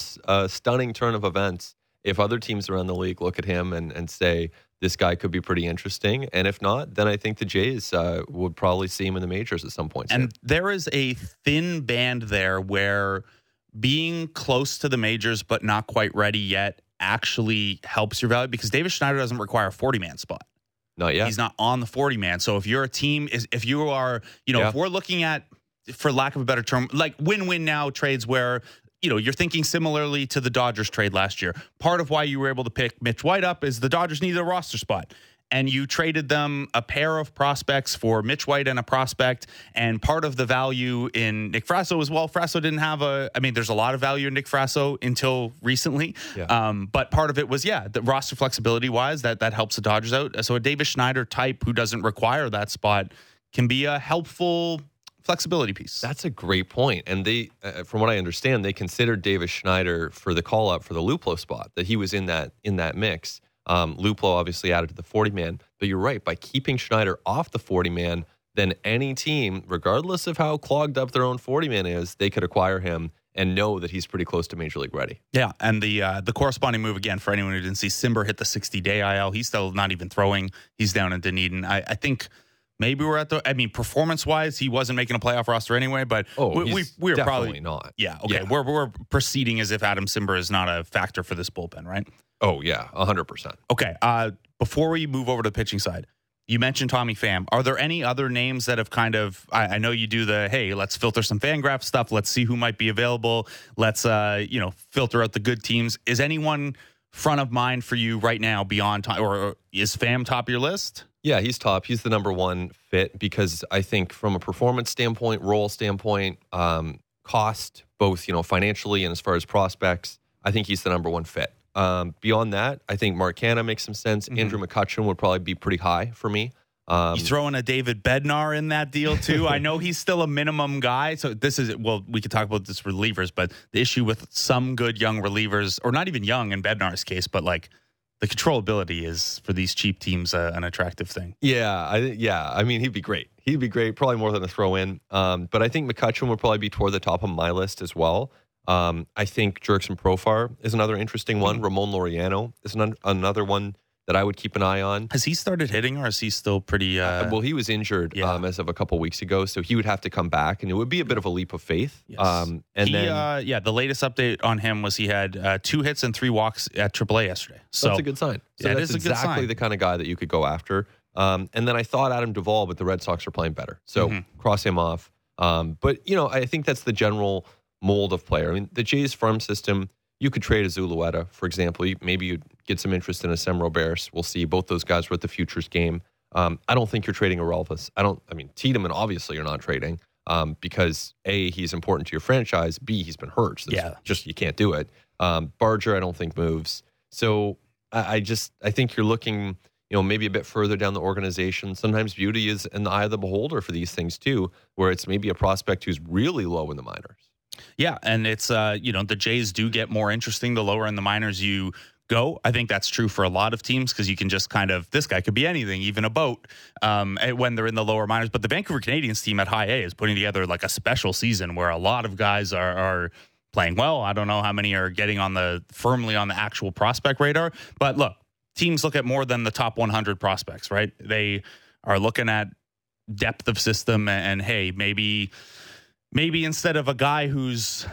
stunning turn of events if other teams around the league look at him and, and say this guy could be pretty interesting. And if not, then I think the Jays uh, would probably see him in the majors at some point. soon. And there is a thin band there where being close to the majors but not quite ready yet actually helps your value because Davis Schneider doesn't require a 40 man spot. not yet. He's not on the 40 man. So if you're a team, is if you are, you know, Yeah. if we're looking at, for lack of a better term, like win win now trades where, you know, you're thinking similarly to the Dodgers trade last year. Part of why you were able to pick Mitch White up is the Dodgers needed a roster spot. And you traded them a pair of prospects for Mitch White and a prospect. And part of the value in Nick Frasso as well. Frasso didn't have a, I mean, there's a lot of value in Nick Frasso until recently. Yeah. Um, but part of it was, yeah, the roster flexibility wise, that that helps the Dodgers out. So a Davis Schneider type who doesn't require that spot can be a helpful flexibility piece. That's a great point. And they, uh, from what I understand, they considered Davis Schneider for the call up for the Luplow spot. That he was in that in that mix. Um, Luplow obviously added to the 40 man, but you're right. By keeping Schneider off the 40 man, then any team, regardless of how clogged up their own 40 man is, they could acquire him and know that he's pretty close to major league ready. yeah, and the uh, the corresponding move again for anyone who didn't see, Cimber hit the 60 day IL. He's still not even throwing. He's down in Dunedin. I, I think. Maybe we're at the. I mean, performance-wise, he wasn't making a playoff roster anyway. But Oh, we, we, we were probably not. Yeah. Okay. Yeah. We're we're proceeding as if Adam Cimber is not a factor for this bullpen, right? Oh yeah, hundred percent. Okay. Uh, before we move over to the pitching side, You mentioned Tommy Pham. Are there any other names that have kind of? I, I know you do the hey, let's filter some Fangraph stuff. Let's see who might be available. Let's uh, you know filter out the good teams. Is anyone front of mind for you right now beyond Tom, or is Pham top of your list? Yeah, he's top. He's the number one fit because I think from a performance standpoint, role standpoint, um, cost, both you know financially and as far as prospects, I think he's the number one fit. Um, beyond that, I think Mark Canha makes some sense. Mm-hmm. Andrew McCutchen would probably be pretty high for me. Um, You throwing a David Bednar in that deal too? I know he's still a minimum guy. So this is well, we could talk about this relievers, but the issue with some good young relievers, or not even young in Bednar's case, but like the controllability is for these cheap teams uh, an attractive thing. Yeah, I yeah. I mean, he'd be great. He'd be great, probably more than a throw in. Um, but I think McCutchen would probably be toward the top of my list as well. Um, I think Jurickson Profar is another interesting one. Ramon Laureano is an, another one that I would keep an eye on. Has he started hitting, or is he still pretty? Uh, well, he was injured yeah. um, as of a couple weeks ago, so he would have to come back, and it would be a bit of a leap of faith. Yes. Um, and he, then uh, yeah, the latest update on him was he had uh, two hits and three walks at AAA yesterday. So that's a good sign. So Yeah, that's is a good exactly the kind of guy that you could go after. Um, and then I thought Adam Duvall, but the Red Sox are playing better, so Mm-hmm. cross him off. Um, but you know, I think that's the general mold of player. I mean, the Jays farm system. You could trade a Zulueta, for example. Maybe you'd get some interest in a Sem Robberse. We'll see. Both those guys were at the futures game. Um, I don't think you're trading a Orelvis. I don't. I mean, Tiedemann obviously you're not trading um, because a he's important to your franchise. B he's been hurt. So Yeah. just you can't do it. Um, Barger I don't think moves. So I, I just I think you're looking you know maybe a bit further down the organization. Sometimes beauty is in the eye of the beholder for these things too, where it's maybe a prospect who's really low in the minors. Yeah, and it's uh, you know, the Jays do get more interesting the lower in the minors you go. I think that's true for a lot of teams because you can just kind of this guy could be anything, even a boat, um, eh, when they're in the lower minors. But the Vancouver Canadians team at High A is putting together like a special season where a lot of guys are, are playing well. I don't know how many are getting on the firmly on the actual prospect radar, but look, teams look at more than the top 100 prospects, right? They are looking at depth of system and, and hey, maybe maybe instead of a guy who's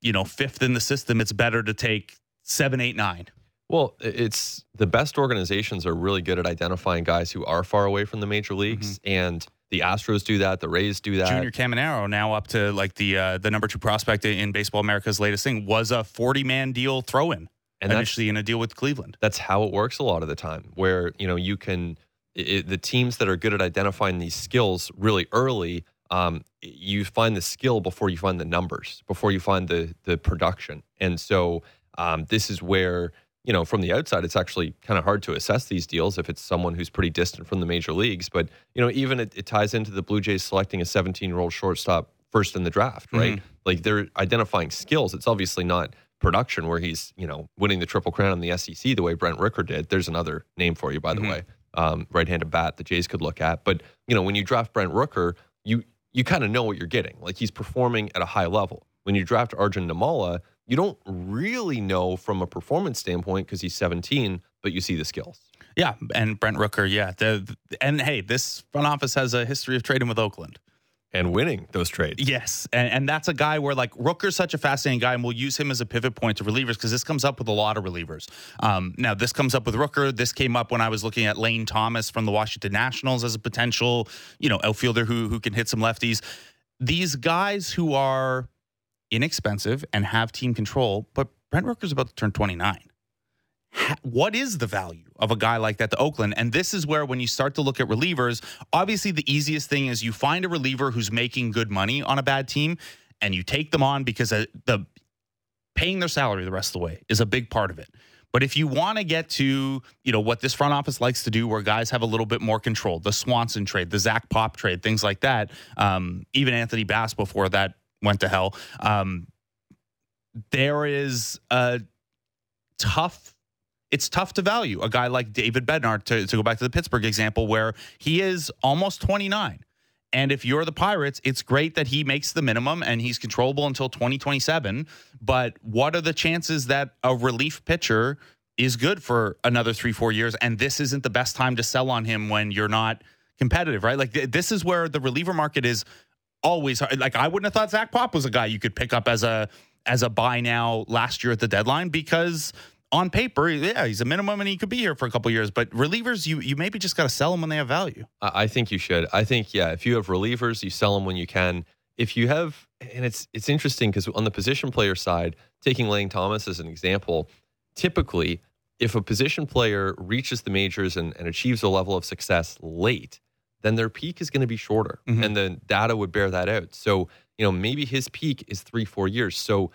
you know fifth in the system, it's better to take seven, eight, nine. Well, it's the best organizations are really good at identifying guys who are far away from the major leagues, and the Astros do that, the Rays do that. Junior Caminero now up to like the uh, the number two prospect in Baseball America's latest thing was a forty man deal throw in And initially in a deal with Cleveland. that's how it works a lot of the time where you know you can it, the teams that are good at identifying these skills really early um, you find the skill before you find the numbers before you find the the production. And so um, this is where you know from the outside it's actually kind of hard to assess these deals if it's someone who's pretty distant from the major leagues. But you know even it, it ties into the blue jays selecting a 17 year old shortstop first in the draft right? Like they're identifying skills. It's obviously not production where he's you know winning the triple crown in the SEC the way Brent Rooker did. There's another name for you by the way, um, right-handed bat the Jays could look at. But you know when you draft Brent Rooker, you you kind of know what you're getting. Like he's performing at a high level. When you draft Arjun Nimmala, you don't really know from a performance standpoint because he's 17, but you see the skills. Yeah, and Brent Rooker, yeah. The, and hey, this front office has a history of trading with Oakland. And winning those trades. Yes, and, and that's a guy where like Rooker's such a fascinating guy, and we'll use him as a pivot point to relievers because this comes up with a lot of relievers. Um, now, this comes up with Rooker. This came up when I was looking at Lane Thomas from the Washington Nationals as a potential, you know, outfielder who who can hit some lefties. These guys who are inexpensive and have team control, but Brent Rooker's about to turn twenty nine ha- what is the value of a guy like that to Oakland? And this is where, when you start to look at relievers, obviously the easiest thing is you find a reliever who's making good money on a bad team, and you take them on because uh, the paying their salary the rest of the way is a big part of it. But if you want to get to, you know, what this front office likes to do, where guys have a little bit more control, the Swanson trade, the Zach Pop trade, things like that, um, even Anthony Bass before that went to hell. Um, there is a tough it's tough to value a guy like David Bednar to, to go back to the Pittsburgh example where he is almost 29. And if you're the Pirates, it's great that he makes the minimum and he's controllable until 2027. But what are the chances that a relief pitcher is good for another three, four years? And this isn't the best time to sell on him when you're not competitive, right? Like th- this is where the reliever market is always hard. like I wouldn't have thought Zach Pop was a guy you could pick up as a as a buy now last year at the deadline because on paper, yeah, he's a minimum and he could be here for a couple years. But relievers, you you maybe just got to sell them when they have value. I I think you should. I think yeah, if you have relievers, you sell them when you can. If you have, and it's it's interesting because on the position player side, taking Lane Thomas as an example, typically if a position player reaches the majors and, and achieves a level of success late, then their peak is going to be shorter, Mhm. and the data would bear that out. So you know maybe his peak is three four years. So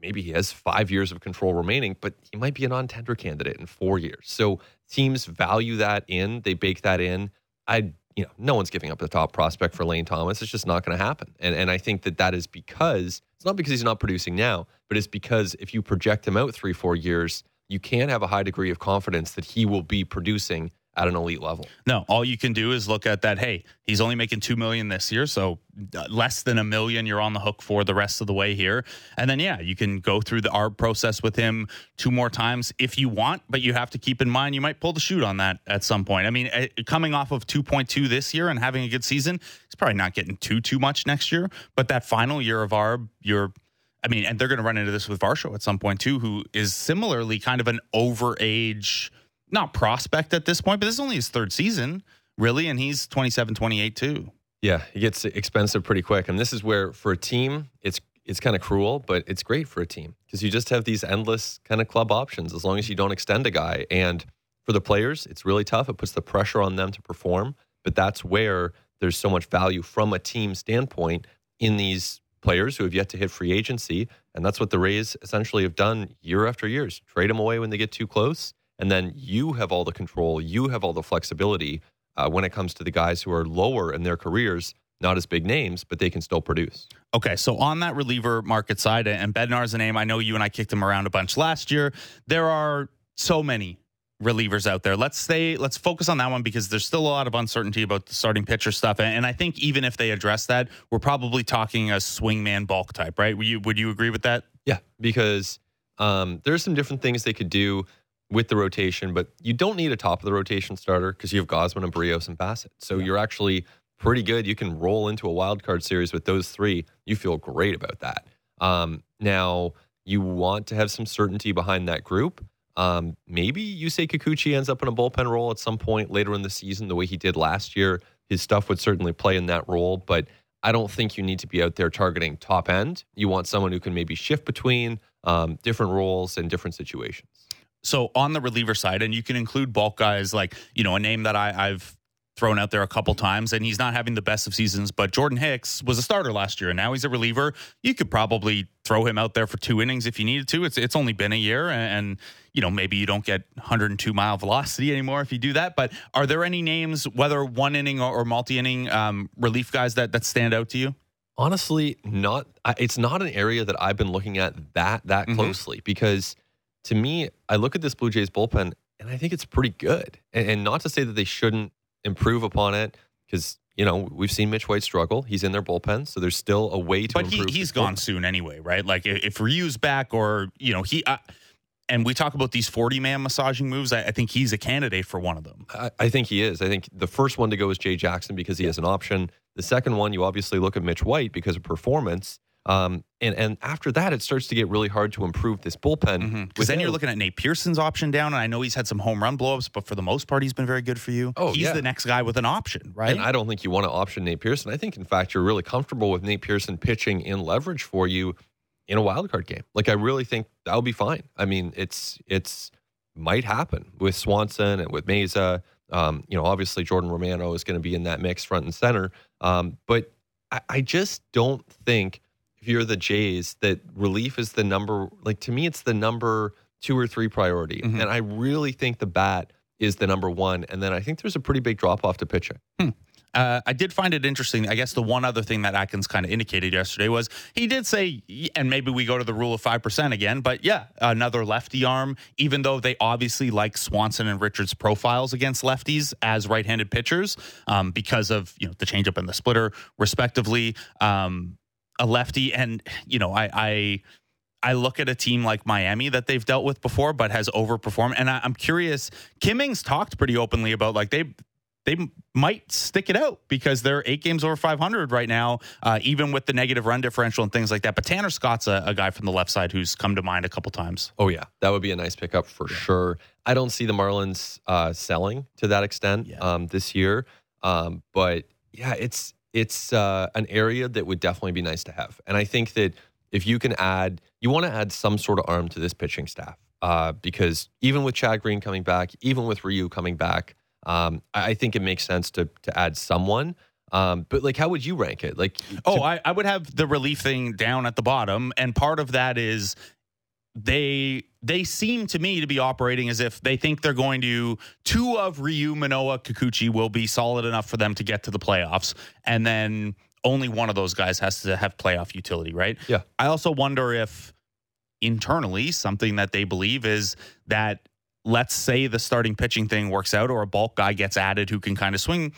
maybe he has five years of control remaining, but he might be a non-tender candidate in four years. So teams value that in, they bake that in. I, you know, no one's giving up the top prospect for Lane Thomas. It's just not going to happen. And and I think that that is because it's not because he's not producing now, but it's because if you project him out three four years, you can have a high degree of confidence that he will be producing at an elite level. No, all you can do is look at that. Hey, he's only making two million this year, so uh, less than a million you're on the hook for the rest of the way here. And then yeah, you can go through the ARB process with him two more times if you want, but you have to keep in mind you might pull the shoot on that at some point. I mean, eh, coming off of 2.2 this year and having a good season, he's probably not getting too too much next year. But that final year of ARB, you're I mean, and they're going to run into this with Varsho at some point too, who is similarly kind of an overage, not prospect at this point, but this is only his third season, really, and he's 27, 28 too. Yeah, he gets expensive pretty quick. And this is where for a team, it's it's kind of cruel, but it's great for a team because you just have these endless kind of club options as long as you don't extend a guy. And for the players, it's really tough. It puts the pressure on them to perform, but that's where there's so much value from a team standpoint in these players who have yet to hit free agency. And that's what the Rays essentially have done year after years. Trade them away when they get too close. And then you have all the control, you have all the flexibility uh, when it comes to the guys who are lower in their careers, not as big names, but they can still produce. Okay, so on that reliever market side, and Bednar's a name I know you and I kicked him around a bunch last year. There are so many relievers out there. Let's say Let's focus on that one because there's still a lot of uncertainty about the starting pitcher stuff. And I think even if they address that, we're probably talking a swingman bulk type, right? Would you would you agree with that? Yeah, because um, there's some different things they could do with the rotation, but you don't need a top of the rotation starter because you have Gausman and Berrios and Bassitt. So you're actually pretty good. You can roll into a wild card series with those three. You feel great about that. Um, now you want to have some certainty behind that group. Um, maybe you say Kikuchi ends up in a bullpen role at some point later in the season, the way he did last year. His stuff would certainly play in that role, but I don't think you need to be out there targeting top end. You want someone who can maybe shift between um, different roles and different situations. So on the reliever side, and you can include bulk guys like you know a name that I, I've thrown out there a couple times, and he's not having the best of seasons. But Jordan Hicks was a starter last year, and now he's a reliever. You could probably throw him out there for two innings if you needed to. It's it's only been a year, and, and you know maybe you don't get 102 mile velocity anymore if you do that. But are there any names, whether one inning or, or multi inning um, relief guys that that stand out to you? Honestly, not. It's not an area that I've been looking at that that Mhm. closely because to me, I look at this Blue Jays bullpen and I think it's pretty good. And, and not to say that they shouldn't improve upon it because you know we've seen Mitch White struggle. He's in their bullpen, so there's still a way to. Improve. But he, he's gone bullpen. soon anyway, right? Like if, if Ryu's back, or you know he. Uh, and we talk about these 40 man massaging moves. I, I think he's a candidate for one of them. I, I think he is. I think the first one to go is Jay Jackson because he has an option. The second one, you obviously look at Mitch White because of performance. Um, and and after that, it starts to get really hard to improve this bullpen. Because then you're looking at Nate Pearson's option down, and I know he's had some home run blowups, but for the most part, he's been very good for you. Oh, he's yeah. the next guy with an option, right? And I don't think you want to option Nate Pearson. I think, in fact, you're really comfortable with Nate Pearson pitching in leverage for you in a wild card game. Like, I really think that'll be fine. I mean, it's it's might happen with Swanson and with Mesa. Um, you know, obviously Jordan Romano is going to be in that mix front and center. Um, but I, I just don't think if you're the Jays that relief is the number. Like to me, it's the number two or three priority, Mhm. and I really think the bat is the number one. And then I think there's a pretty big drop off to pitching. Uh, I did find it interesting. I guess the one other thing that Atkins kind of indicated yesterday was he did say, and maybe we go to the rule of 5% again, but yeah, another lefty arm, even though they obviously like Swanson and Richards' profiles against lefties as right handed pitchers um, because of you know the changeup and the splitter, respectively. Um, a lefty, and you know, I. I I look at a team like Miami that they've dealt with before, but has overperformed. And I, I'm curious. Kimmings talked pretty openly about like they they might stick it out because they're eight games over 500 right now, uh, even with the negative run differential and things like that. But Tanner Scott's a, a guy from the left side who's come to mind a couple times. Oh yeah, that would be a nice pickup for sure. I don't see the Marlins uh, selling to that extent Yeah. um, this year, um, but yeah, it's it's uh, an area that would definitely be nice to have. And I think that if you can add, you want to add some sort of arm to this pitching staff uh, because even with Chad Green coming back, even with Ryu coming back, um, I, I think it makes sense to to add someone. Um, but like, how would you rank it? Like, Oh, I, I would have the relief thing down at the bottom, and part of that is they they seem to me to be operating as if they think they're going to two of Ryu, Manoa, Kikuchi will be solid enough for them to get to the playoffs, and then only one of those guys has to have playoff utility, right? Yeah. I also wonder if internally something that they believe is that let's say the starting pitching thing works out or a bulk guy gets added who can kind of swing.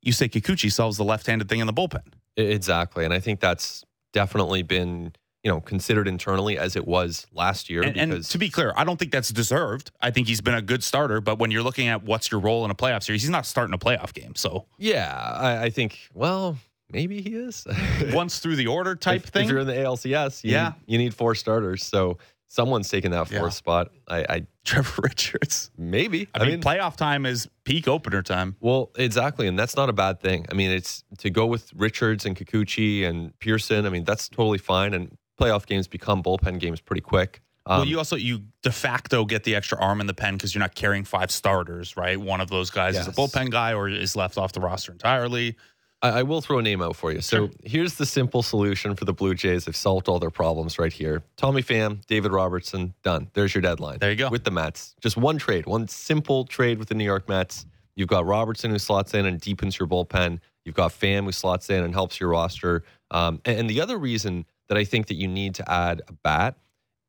You say Kikuchi solves the left-handed thing in the bullpen. Exactly, and I think that's definitely been you know considered internally as it was last year. And, and to be clear, I don't think that's deserved. I think he's been a good starter, but when you're looking at what's your role in a playoff series, he's not starting a playoff game. So yeah, I, I think well maybe he is. once through the order type if, thing. If you're in the ALCS, you Yeah. need, you need four starters. So someone's taking that fourth Yeah. spot. I, I Trevor Richards. maybe. I, mean, playoff time is peak opener time. Well, exactly, and that's not a bad thing. I mean, it's to go with Richards and Kikuchi and Pearson. I mean, that's totally fine. And playoff games become bullpen games pretty quick. Um, well, you also you de facto get the extra arm in the pen because you're not carrying five starters, right? One of those guys is a bullpen guy or is left off the roster entirely. I, I will throw a name out for you. So Sure. here's the simple solution for the Blue Jays. They've solved all their problems right here. Tommy Pham, David Robertson, done. There's your deadline. There you go. With the Mets. Just one trade, one simple trade with the New York Mets. You've got Robertson who slots in and deepens your bullpen. You've got Pham who slots in and helps your roster. Um, and, and the other reason that I think that you need to add a bat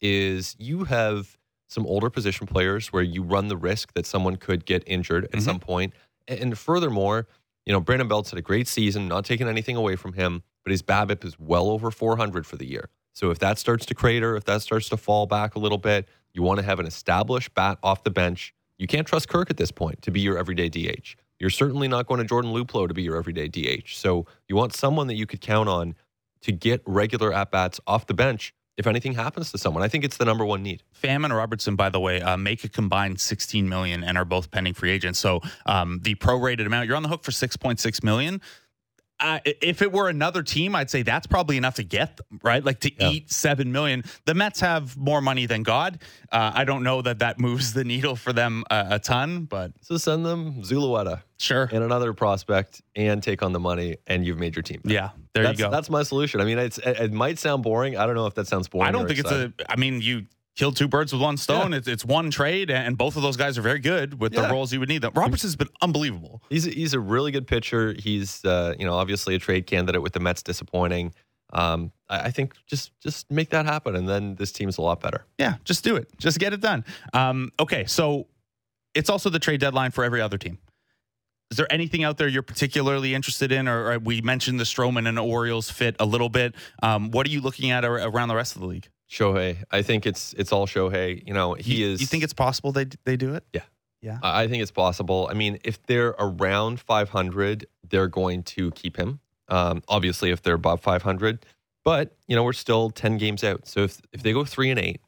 is you have some older position players where you run the risk that someone could get injured at Mhm. some point. And, and furthermore, you know, Brandon Belt's had a great season, not taking anything away from him, but his BABIP is well over 400 for the year. So if that starts to crater, if that starts to fall back a little bit, you want to have an established bat off the bench. You can't trust Kirk at this point to be your everyday DH. You're certainly not going to Jordan Luplow to be your everyday DH. So you want someone that you could count on to get regular at bats off the bench if anything happens to someone. I think it's the number one need. Pham and Robertson, by the way, uh, make a combined 16 million and are both pending free agents. So um, the prorated amount, you're on the hook for 6.6 million. Uh, if it were another team, I'd say that's probably enough to get them, right? Like to Yeah. eat seven million. The Mets have more money than God. Uh, I don't know that that moves the needle for them a, a ton, but So send them Zulueta sure. and another prospect and take on the money, and you've made your team. better. Yeah, there that's, you go. That's my solution. I mean, it's it, it might sound boring. I don't know if that sounds boring. I don't think it's a. I mean, you killed two birds with one stone. It's, it's one trade, and both of those guys are very good with the roles you would need. Them. Robertson's been unbelievable. He's a, he's a really good pitcher. He's uh, you know obviously a trade candidate with the Mets disappointing. Um, I, I think just just make that happen, and then this team's a lot better. Yeah, just do it. Just get it done. Um, okay, so it's also the trade deadline for every other team. Is there anything out there you're particularly interested in? Or, or we mentioned the Stroman and Orioles fit a little bit. Um, what are you looking at ar- around the rest of the league? Shohei, I think it's it's all Shohei. You know he you, is. You think it's possible they they do it? Yeah. Yeah. I I think it's possible. I mean, if they're around 500, they're going to keep him. Um, obviously, if they're above 500, but you know we're still 10 games out. So if if they go three and eight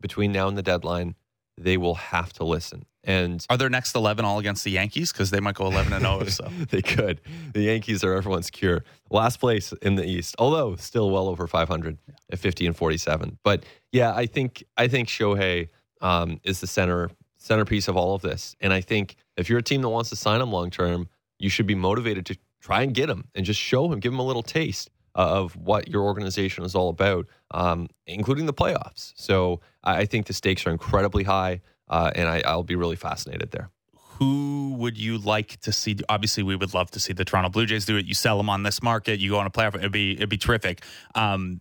between now and the deadline, they will have to listen. And Are their next eleven all against the Yankees? Because they might go eleven and zero. So they could. The Yankees are everyone's cure. Last place in the East, although still well over 500 at 50 and 47. But yeah, I think I think Shohei um, is the center centerpiece of all of this. And I think if you're a team that wants to sign him long term, you should be motivated to try and get him and just show him, give him a little taste of what your organization is all about, um, including the playoffs. So I, think the stakes are incredibly high, uh, and I, I'll be really fascinated there. who would you like to see? Obviously, we would love to see the Toronto Blue Jays do it. You sell them on this market, you go on a playoff. It'd be it'd be terrific. Um,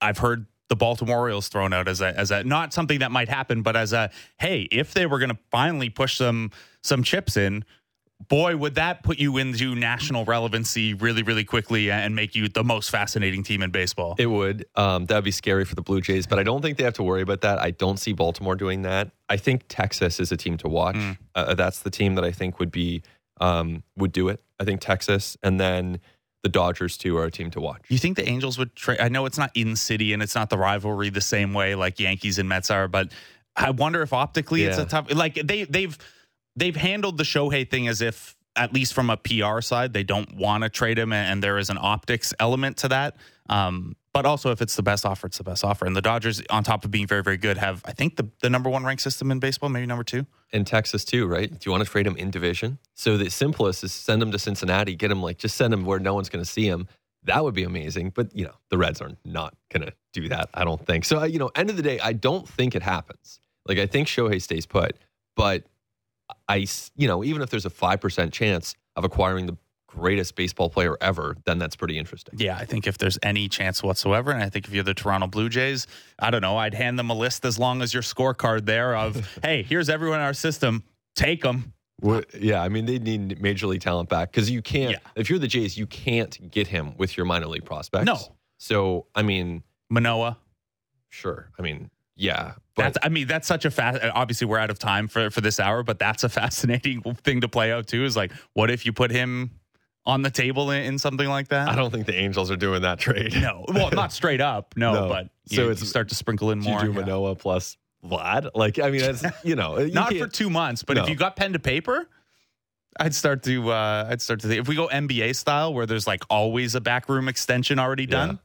I've heard the Baltimore Orioles thrown out as a as a not something that might happen, but as a hey, if they were going to finally push some some chips in, boy, would that put you into national relevancy really really quickly and make you the most fascinating team in baseball. It would. Um, that'd be scary for the Blue Jays, but I don't think they have to worry about that. I don't see Baltimore doing that. I think Texas is a team to watch. Mm. Uh, that's the team that I think would be um, would do it. I think Texas and then the Dodgers too are a team to watch. You think the Angels would trade? I know it's not in city and it's not the rivalry the same way like Yankees and Mets are, but I wonder if optically it's a tough. Like they they've they've handled the Shohei thing as if at least from a PR side they don't want to trade him, and, there is an optics element to that. Um, but also, if it's the best offer, it's the best offer. And the Dodgers, on top of being very, very good, have I think the, the number one ranked system in baseball, maybe number two. In Texas too, right? Do you want to trade him in division? So the simplest is send him to Cincinnati, get him like just send him where no one's going to see him. That would be amazing. But you know, the Reds are not going to do that. I don't think. So you know, end of the day, I don't think it happens. Like I think Shohei stays put, but I, you know, even if there's a five percent chance of acquiring the greatest baseball player ever, then that's pretty interesting. Yeah, I think if there's any chance whatsoever, and I think if you're the Toronto Blue Jays, I don't know, I'd hand them a list as long as your scorecard there of, hey, here's everyone in our system, take them. Well, yeah, I mean they need major league talent back because you can't. Yeah. If you're the Jays, you can't get him with your minor league prospects. No. So I mean, Manoa. sure. I mean, yeah, but That's, I mean, that's such a fast. Obviously, we're out of time for for this hour, but that's a fascinating thing to play out too. Is like, what if you put him on the table in, in something like that? I don't think the Angels are doing that trade. No, well, not straight up, no, No. but So it's- you start to sprinkle in Do you more. do yeah. Manoa plus Vlad? Like, I mean, that's you know, you Not for two months, but if you got pen to paper, I'd start to. Uh, I'd start to think if we go NBA style, where there's like always a backroom extension already done.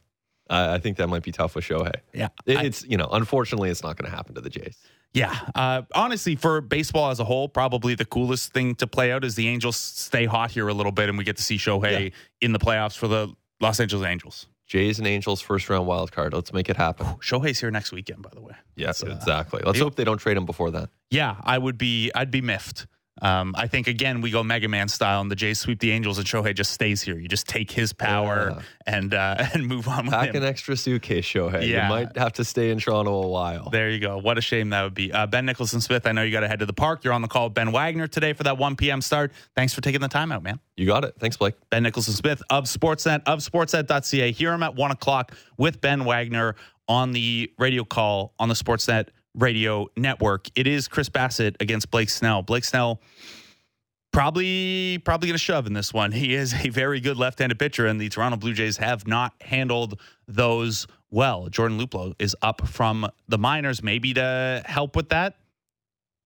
I I think that might be tough with Shohei. Yeah, It, it's you know, unfortunately, it's not going to happen to the Jays. Yeah. Uh, honestly, for baseball as a whole, probably the coolest thing to play out is the Angels stay hot here a little bit and we get to see Shohei in the playoffs for the Los Angeles Angels. Jays and Angels first round wild card. Let's make it happen. Shohei's here next weekend, by the way. Yes, That's, uh, exactly. Let's yeah. hope they don't trade him before that. Yeah, I would be. I'd be miffed. Um, I think again we go Mega Man style, and the Jays sweep the Angels, and Shohei just stays here. You just take his power Yeah. and uh, and move on with Pack him. an extra suitcase, Shohei. Yeah. You might have to stay in Toronto a while. There you go. What a shame that would be. Uh, ben Nicholson Smith, I know you got to head to the park. You're on the call with Ben Wagner today for that 1 p.m. start. Thanks for taking the time out, man. You got it. Thanks, Blake. Ben Nicholson Smith of Sportsnet of Sportsnet.ca. Here I'm at one o'clock with Ben Wagner on the radio call on the Sportsnet radio network. It is Chris Bassitt against Blake Snell. Blake Snell probably probably going to shove in this one. He is a very good left-handed pitcher, and the Toronto Blue Jays have not handled those well. Jordan Luplo is up from the minors, maybe to help with that.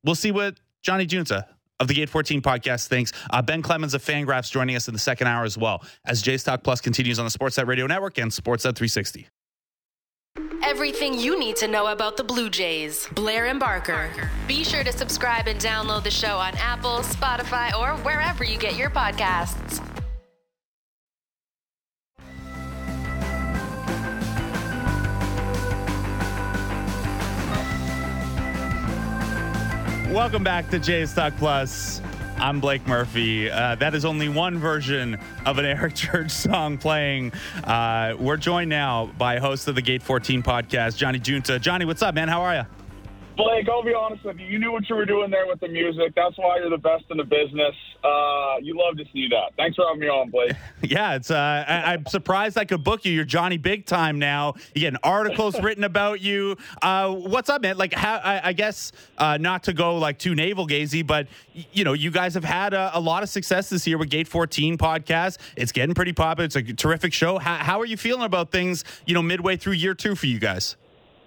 We'll see what Johnny Giunta of the Gate 14 podcast thinks. Uh, ben Clemens of FanGraphs joining us in the second hour as well as Jays Talk Plus continues on the Sportsnet Radio Network and Sportsnet 360. Everything you need to know about the Blue Jays. Blair and Barker. Be sure to subscribe and download the show on Apple, Spotify, or wherever you get your podcasts. Welcome back to Jays Talk Plus. I'm Blake Murphy. Uh, that is only one version of an Eric Church song playing. Uh, we're joined now by host of the Gate 14 podcast, Johnny Giunta. Johnny, what's up, man? How are you? Blake, I'll be honest with you. You knew what you were doing there with the music. That's why you're the best in the business. Uh, you love to see that. Thanks for having me on, Blake. Yeah, it's. Uh, I, I'm surprised I could book you. You're Johnny Big Time now. You getting articles written about you. Uh, what's up, man? Like, how? I, I guess uh, not to go like too navel gazy, but you know, you guys have had a, a lot of success this year with Gate 14 podcast. It's getting pretty popular. It's a terrific show. How, how are you feeling about things? You know, midway through year two for you guys.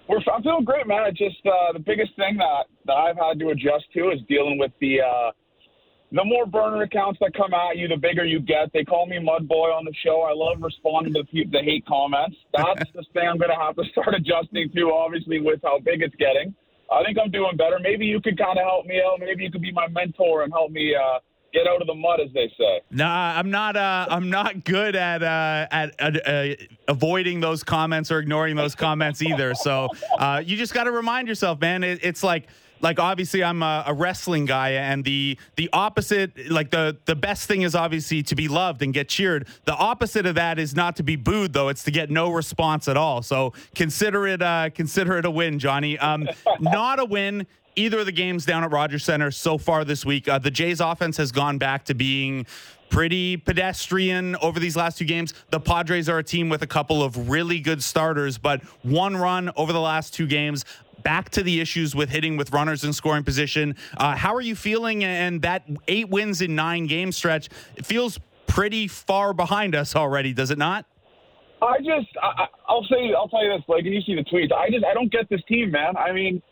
We're, I'm feeling great, man. It's just uh, the biggest thing that, that I've had to adjust to is dealing with the uh, the more burner accounts that come at you, the bigger you get. They call me Mud Boy on the show. I love responding to the, the hate comments. That's the thing I'm going to have to start adjusting to, obviously, with how big it's getting. I think I'm doing better. Maybe you could kind of help me out. Maybe you could be my mentor and help me uh, get out of the mud, as they say. Nah, I'm not. Uh, I'm not good at uh, at uh, uh, avoiding those comments or ignoring those comments either. So uh, you just got to remind yourself, man. It, it's like like obviously I'm a, a wrestling guy, and the the opposite, like the the best thing is obviously to be loved and get cheered. The opposite of that is not to be booed, though. It's to get no response at all. So consider it uh, consider it a win, Johnny. Um, not a win either of the games down at Rogers Center so far this week. Uh, the Jays offense has gone back to being pretty pedestrian over these last two games. The Padres are a team with a couple of really good starters, but one run over the last two games. back to the issues with hitting with runners in scoring position. Uh, how are you feeling? And that eight wins in nine game stretch feels pretty far behind us already, does it not? I just, I, I'll say, I'll tell you this, like, and you see the tweets. I just, I don't get this team, man. I mean,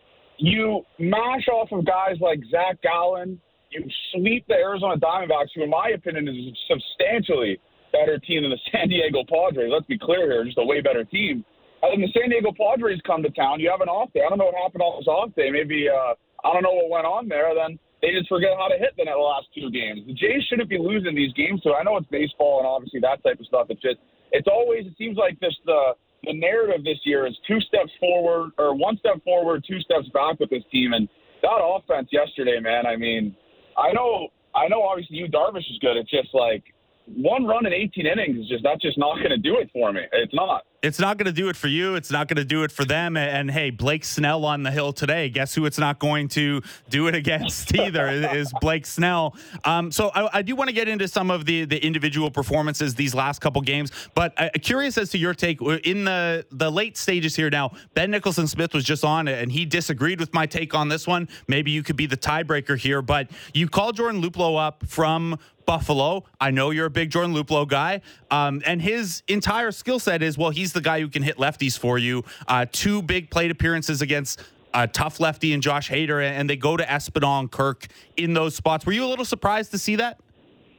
you mash off of guys like Zach Gallen. You sweep the Arizona Diamondbacks, who, in my opinion, is a substantially better team than the San Diego Padres. Let's be clear here, just a way better team. And then the San Diego Padres come to town. You have an off day. I don't know what happened on this off day. Maybe uh, I don't know what went on there. Then they just forget how to hit in the last two games. The Jays shouldn't be losing these games. So I know it's baseball and obviously that type of stuff. It's just it's always it seems like this the the narrative this year is two steps forward or one step forward, two steps back with this team. And that offense yesterday, man. I mean, I know I know obviously you Darvish is good. It's just like one run in 18 innings is just that's just not going to do it for me. It's not it's not going to do it for you. It's not going to do it for them. And, and, hey, Blake Snell on the hill today. Guess who it's not going to do it against either is, Blake Snell. Um, so I, I do want to get into some of the the individual performances these last couple games. But uh, curious as to your take in the the late stages here. Now, Ben Nicholson Smith was just on and he disagreed with my take on this one. Maybe you could be the tiebreaker here. But you called Jordan Luplow up from Buffalo. I know you're a big Jordan Luplow guy. Um, and his entire skill set is well, he's the guy who can hit lefties for you. Uh, two big plate appearances against a tough lefty and Josh Hader, and they go to Espinal and Kirk in those spots. Were you a little surprised to see that?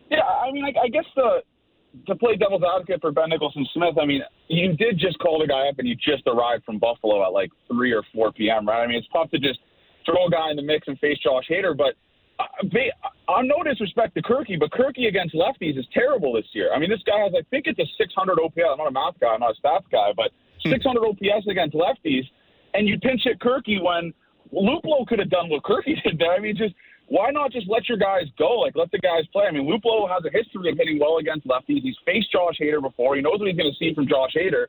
Yeah, I mean, I, I guess the to play devil's advocate for Ben Nicholson Smith, I mean, you did just call the guy up and you just arrived from Buffalo at like 3 or 4 p.m., right? I mean, it's tough to just throw a guy in the mix and face Josh Hader, but I'm no disrespect to Kirky, but Kirky against lefties is terrible this year. I mean, this guy has, I think it's a 600 OPS. I'm not a math guy, I'm not a stats guy, but hmm. 600 OPS against lefties, and you pinch hit Kirky when Luplow could have done what Kirky did there. I mean, just why not just let your guys go? Like, let the guys play. I mean, Luplow has a history of hitting well against lefties. He's faced Josh Hader before. He knows what he's going to see from Josh Hader.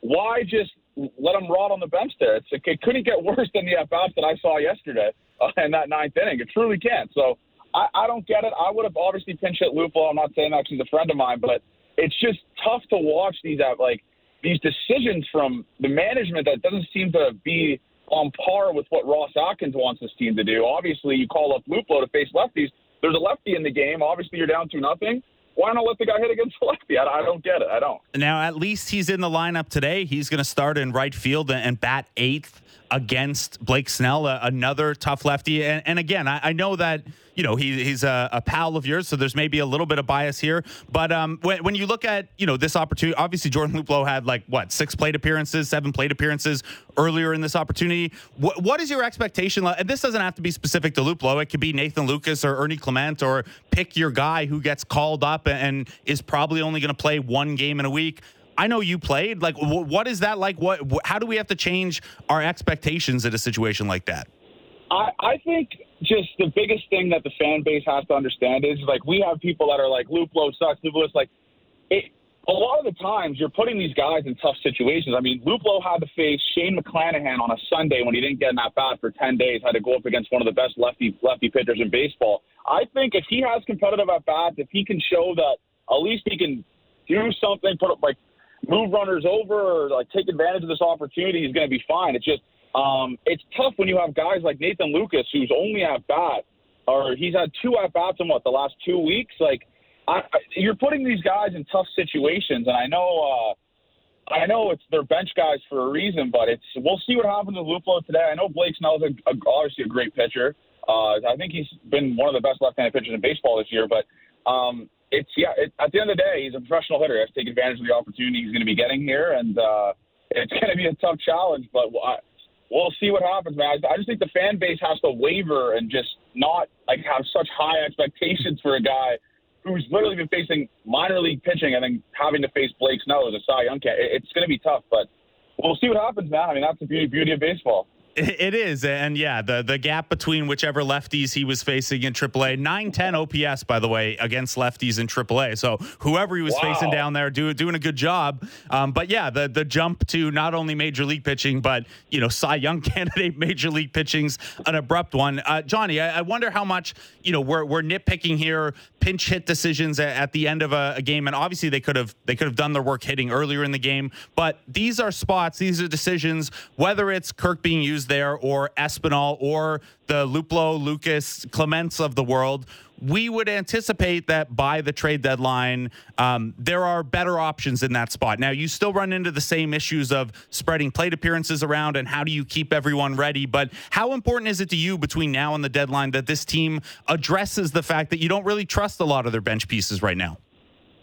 Why just let him rot on the bench there? It's, it couldn't get worse than the at bats that I saw yesterday in that ninth inning. It truly can't. So I, I don't get it. I would have obviously pinch hit Luplow. I'm not saying that he's a friend of mine, but it's just tough to watch these at uh, like these decisions from the management that doesn't seem to be on par with what Ross Atkins wants his team to do. Obviously, you call up Luplow to face lefties. There's a lefty in the game. Obviously, you're down to nothing why not let the guy hit against the lefty? I, don't get it. I don't. Now, at least he's in the lineup today. He's going to start in right field and bat eighth against Blake Snell, another tough lefty. And, and again, I, I, know that you know he, he's a, a, pal of yours, so there's maybe a little bit of bias here. But um, when, when you look at you know this opportunity, obviously Jordan Luplow had like what six plate appearances, seven plate appearances earlier in this opportunity. What, what is your expectation? And this doesn't have to be specific to Luplow. It could be Nathan Lukes or Ernie Clement, or pick your guy who gets called up and is probably only going to play one game in a week. I know you played. Like, what is that like? What? How do we have to change our expectations in a situation like that? I, I think just the biggest thing that the fan base has to understand is like we have people that are like Luplow sucks. Luplow is like it. A lot of the times you're putting these guys in tough situations. I mean, Luplow had to face Shane McClanahan on a Sunday when he didn't get in that bat for 10 days, had to go up against one of the best lefty lefty pitchers in baseball. I think if he has competitive at bats, if he can show that at least he can do something, put up like move runners over or like take advantage of this opportunity, he's going to be fine. It's just um, it's tough when you have guys like Nathan Lukes, who's only at bat or he's had two at bats in what the last two weeks. Like I, you're putting these guys in tough situations, and I know. Uh, I know it's their bench guys for a reason, but it's we'll see what happens with Luplow today. I know Blake Snell's a, a, obviously a great pitcher. Uh, I think he's been one of the best left-handed pitchers in baseball this year. But um, it's yeah. It, at the end of the day, he's a professional hitter. He has to take advantage of the opportunity he's going to be getting here, and uh, it's going to be a tough challenge. But I, we'll see what happens, man. I, I just think the fan base has to waver and just not like have such high expectations for a guy who's literally been facing minor league pitching and then having to face Blake Snell as a Cy Young cat. It, it's going to be tough, but we'll see what happens, man. I mean, that's the beauty beauty of baseball. It is, and yeah, the the gap between whichever lefties he was facing in AAA, nine ten OPS by the way against lefties in AAA. So whoever he was wow. facing down there, do, doing a good job. Um, but yeah, the the jump to not only major league pitching, but you know, Cy Young candidate major league pitching's an abrupt one. Uh, Johnny, I, I, wonder how much you know we're we're nitpicking here, pinch hit decisions at, at the end of a, a game, and obviously they could have they could have done their work hitting earlier in the game. But these are spots, these are decisions. Whether it's Kirk being used there or Espinal or the Luplow, Lukes, Clements of the world, we would anticipate that by the trade deadline, um, there are better options in that spot. Now, you still run into the same issues of spreading plate appearances around and how do you keep everyone ready. But how important is it to you between now and the deadline that this team addresses the fact that you don't really trust a lot of their bench pieces right now?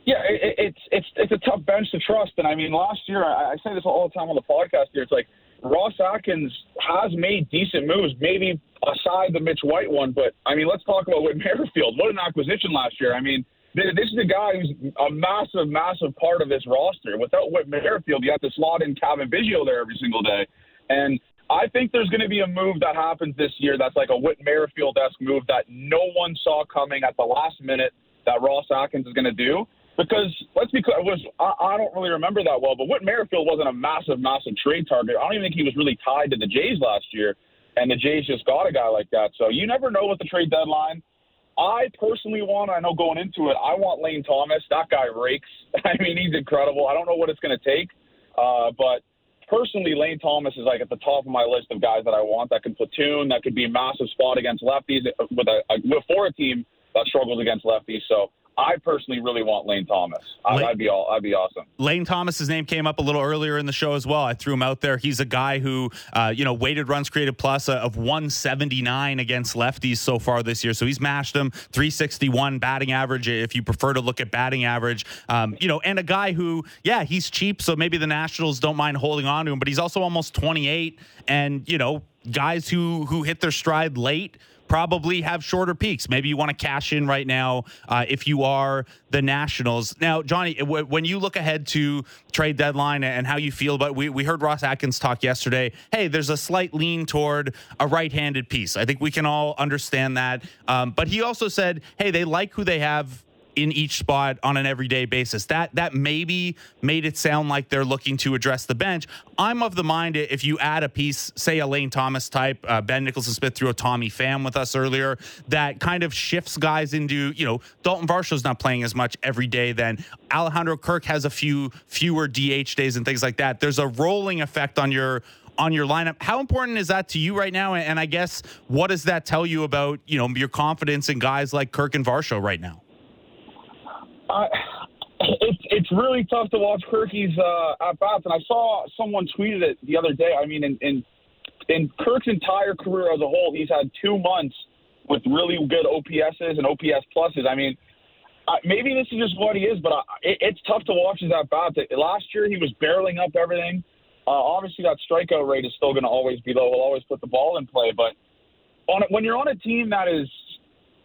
Yeah, it, it's it's it's a tough bench to trust, and I mean, last year I, I say this all the time on the podcast. Here, it's like Ross Atkins has made decent moves, maybe aside the Mitch White one. But I mean, let's talk about Whit Merrifield. What an acquisition last year. I mean, this is a guy who's a massive, massive part of this roster. Without Whit Merrifield, you have to slot in Cavan Biggio there every single day. And I think there's going to be a move that happens this year that's like a Whit Merrifield esque move that no one saw coming at the last minute that Ross Atkins is going to do. Because let's be clear, was I, I don't really remember that well, but Whit Merrifield wasn't a massive, massive trade target. I don't even think he was really tied to the Jays last year and the Jays just got a guy like that. So you never know what the trade deadline. I personally want, I know going into it, I want Lane Thomas. That guy rakes. I mean, he's incredible. I don't know what it's going to take, uh, but personally, Lane Thomas is like at the top of my list of guys that I want that can platoon, that could be a massive spot against lefties with a, a for a team that struggles against lefties. So I personally really want Lane Thomas. I, Lane, I'd be all. I'd be awesome. Lane Thomas's name came up a little earlier in the show as well. I threw him out there. He's a guy who, uh, you know, weighted runs created plus uh, of 179 against lefties so far this year. So he's mashed them 361 batting average. If you prefer to look at batting average, um, you know, and a guy who, yeah, he's cheap. So maybe the Nationals don't mind holding on to him, but he's also almost 28, and you know, guys who who hit their stride late probably have shorter peaks. Maybe you want to cash in right now uh, if you are the Nationals. Now, Johnny, w- when you look ahead to trade deadline and how you feel about, we we heard Ross Atkins talk yesterday. Hey, there's a slight lean toward a right-handed piece. I think we can all understand that. Um, but he also said, hey, they like who they have in each spot on an everyday basis. That that maybe made it sound like they're looking to address the bench. I'm of the mind if you add a piece, say a Lane Thomas type, uh, Ben Nicholson Smith threw a Tommy Pham with us earlier, that kind of shifts guys into you know Daulton Varsho's not playing as much every day. Then Alejandro Kirk has a few fewer DH days and things like that. There's a rolling effect on your on your lineup. How important is that to you right now? And I guess what does that tell you about you know your confidence in guys like Kirk and Varsho right now? I, it's it's really tough to watch Kirky's uh, at bats, and I saw someone tweeted it the other day. I mean, in, in in Kirk's entire career as a whole, he's had two months with really good OPSs and OPS pluses. I mean, uh, maybe this is just what he is, but I, it, it's tough to watch his at bats. Last year, he was barreling up everything. Uh, obviously, that strikeout rate is still going to always be low. He'll always put the ball in play, but on when you're on a team that is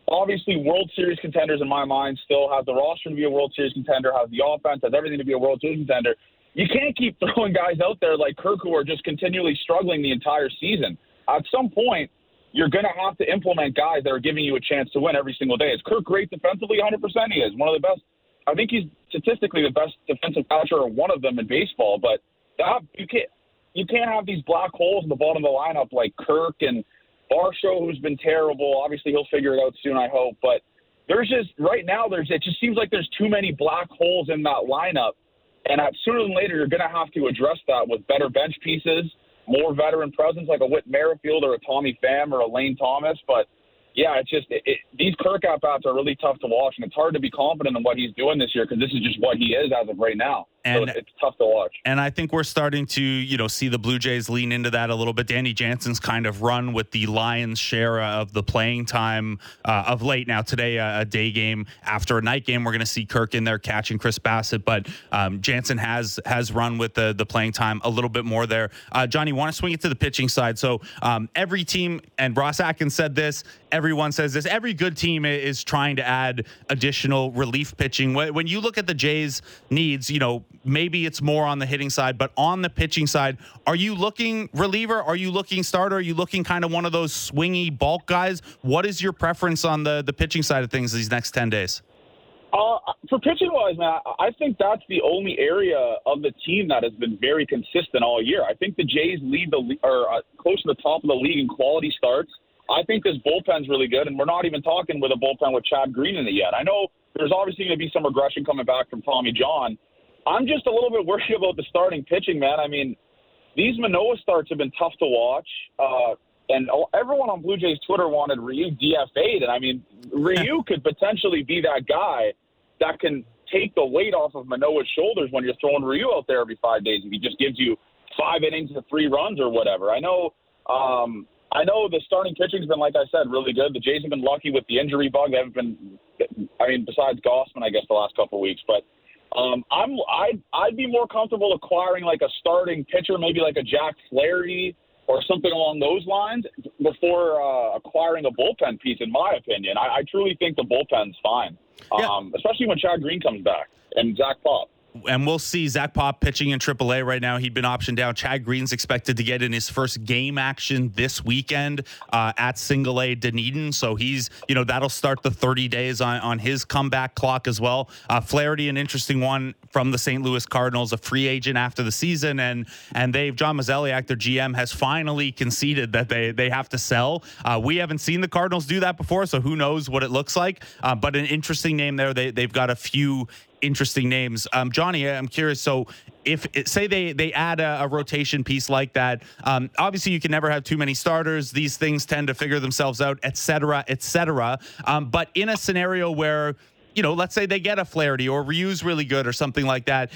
obviously World Series contenders in my mind still have the roster to be a World Series contender, has the offense, has everything to be a World Series contender. You can't keep throwing guys out there like Kirk who are just continually struggling the entire season. At some point, you're going to have to implement guys that are giving you a chance to win every single day. Is Kirk great defensively? 100% he is. One of the best. I think he's statistically the best defensive catcher or one of them in baseball. But that, you can't you can't have these black holes in the bottom of the lineup like Kirk and – Varsho, who's been terrible. Obviously, he'll figure it out soon, I hope. But there's just right now, there's it just seems like there's too many black holes in that lineup, and sooner than later, you're going to have to address that with better bench pieces, more veteran presence like a Whit Merrifield or a Tommy Pham or a Lane Thomas. But yeah, it's just it, it, these Kirk at bats are really tough to watch, and it's hard to be confident in what he's doing this year because this is just what he is as of right now and so it's tough to watch. And I think we're starting to, you know, see the Blue Jays lean into that a little bit. Danny Jansen's kind of run with the Lions' share of the playing time uh, of late. Now today, uh, a day game after a night game, we're going to see Kirk in there catching Chris Bassitt, but um, Jansen has has run with the the playing time a little bit more there. Uh, Johnny, want to swing it to the pitching side? So um, every team, and Ross Atkins said this. Everyone says this. Every good team is trying to add additional relief pitching. When you look at the Jays' needs, you know maybe it's more on the hitting side, but on the pitching side, are you looking reliever? Are you looking starter? Are you looking kind of one of those swingy bulk guys? What is your preference on the the pitching side of things these next ten days? Uh, for pitching wise, man, I think that's the only area of the team that has been very consistent all year. I think the Jays lead the or uh, close to the top of the league in quality starts. I think this bullpen's really good, and we're not even talking with a bullpen with Chad Green in it yet. I know there's obviously going to be some regression coming back from Tommy John, I'm just a little bit worried about the starting pitching, man. I mean, these Manoah starts have been tough to watch. Uh, and everyone on Blue Jays Twitter wanted Ryu DFA'd. And I mean, Ryu could potentially be that guy that can take the weight off of Manoah's shoulders when you're throwing Ryu out there every five days. If he just gives you five innings of three runs or whatever. I know. Um, I know the starting pitching's been, like I said, really good. The Jays have been lucky with the injury bug. They haven't been, I mean, besides Gausman, I guess, the last couple of weeks. But um, I'm, I'd, I'd be more comfortable acquiring like a starting pitcher, maybe like a Jack Flaherty or something along those lines before uh, acquiring a bullpen piece. In my opinion, I, I truly think the bullpen's fine, yeah. um, especially when Chad Green comes back and Zach Pop and we'll see Zach Pop pitching in AAA right now. He'd been optioned down. Chad Green's expected to get in his first game action this weekend uh, at Single A Dunedin. So he's, you know, that'll start the 30 days on, on his comeback clock as well. Uh, Flaherty, an interesting one from the St. Louis Cardinals, a free agent after the season, and and they've John Mozeliak, their GM, has finally conceded that they they have to sell. Uh, we haven't seen the Cardinals do that before, so who knows what it looks like. Uh, but an interesting name there. They they've got a few interesting names. Um, Johnny, I'm curious. So, if say they they add a, a rotation piece like that, um, obviously you can never have too many starters. These things tend to figure themselves out, et cetera, et cetera. Um, but in a scenario where you know, let's say they get a Flaherty or Ryu's really good or something like that.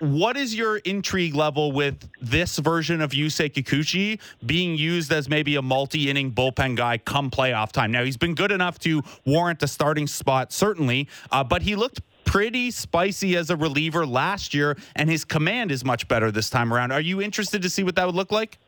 What is your intrigue level with this version of Yusei Kikuchi being used as maybe a multi-inning bullpen guy come playoff time? Now he's been good enough to warrant a starting spot, certainly, uh, but he looked pretty spicy as a reliever last year, and his command is much better this time around. Are you interested to see what that would look like?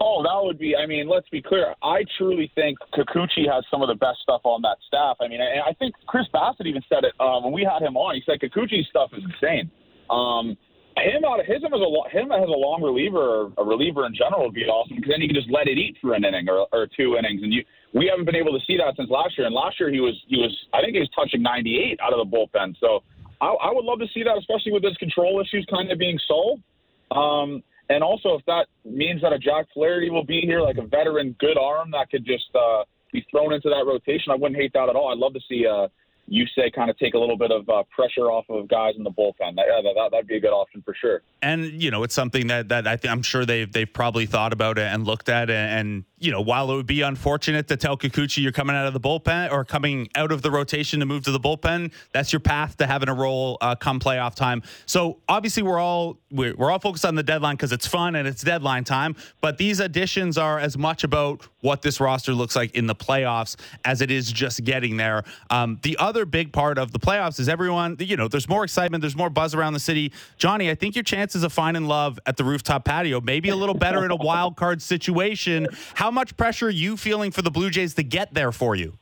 Oh, that would be. I mean, let's be clear. I truly think Kikuchi has some of the best stuff on that staff. I mean, I, I think Chris Bassitt even said it um, when we had him on. He said Kikuchi's stuff is insane. Um, him out of his him as a him as a long reliever, or a reliever in general would be awesome because then you can just let it eat for an inning or, or two innings, and you we haven't been able to see that since last year. And last year he was he was I think he was touching 98 out of the bullpen. So I, I would love to see that, especially with his control issues kind of being solved. Um, and also if that means that a Jack Flaherty will be here, like a veteran, good arm that could just uh, be thrown into that rotation, I wouldn't hate that at all. I'd love to see. Uh, you say kind of take a little bit of uh, pressure off of guys in the bullpen. That, yeah, that, that'd be a good option for sure. And you know, it's something that that I am sure they've they've probably thought about it and looked at, and, and you know, while it would be unfortunate to tell Kikuchi you're coming out of the bullpen or coming out of the rotation to move to the bullpen, that's your path to having a role uh, come playoff time. So obviously, we're all we're, we're all focused on the deadline because it's fun and it's deadline time. But these additions are as much about what this roster looks like in the playoffs as it is just getting there. Um, the other big part of the playoffs is everyone. You know, there's more excitement, there's more buzz around the city. Johnny, I think your chances of finding love at the rooftop patio maybe a little better in a wild card situation. How much pressure are you feeling for the Blue Jays to get there for you?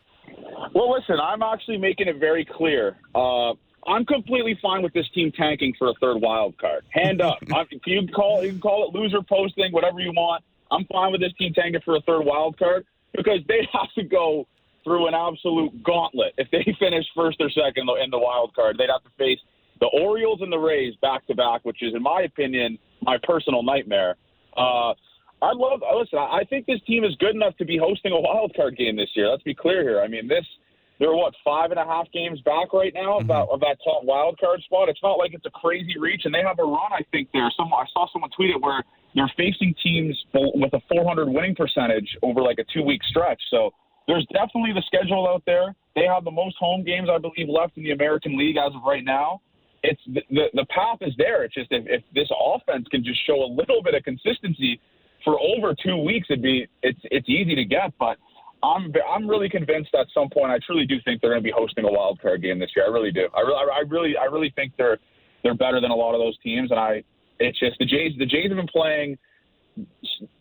Well, listen, I'm actually making it very clear. Uh, I'm completely fine with this team tanking for a third wild card. Hand up. you can call you can call it loser posting, whatever you want. I'm fine with this team tanking for a third wild card because they have to go through an absolute gauntlet if they finish first or second in the wild card. They'd have to face the Orioles and the Rays back to back, which is, in my opinion, my personal nightmare. Uh, I love. Listen, I think this team is good enough to be hosting a wild card game this year. Let's be clear here. I mean, this they're what five and a half games back right now mm-hmm. about of that top wild card spot. It's not like it's a crazy reach, and they have a run. I think there. Some I saw someone tweet it where they're facing teams with a 400 winning percentage over like a two week stretch. So there's definitely the schedule out there. They have the most home games I believe left in the American League as of right now. It's the the, the path is there. It's just if, if this offense can just show a little bit of consistency for over two weeks, it'd be it's it's easy to get. But I'm I'm really convinced at some point. I truly do think they're going to be hosting a wild card game this year. I really do. I really I really I really think they're they're better than a lot of those teams. And I it's just the Jays the Jays have been playing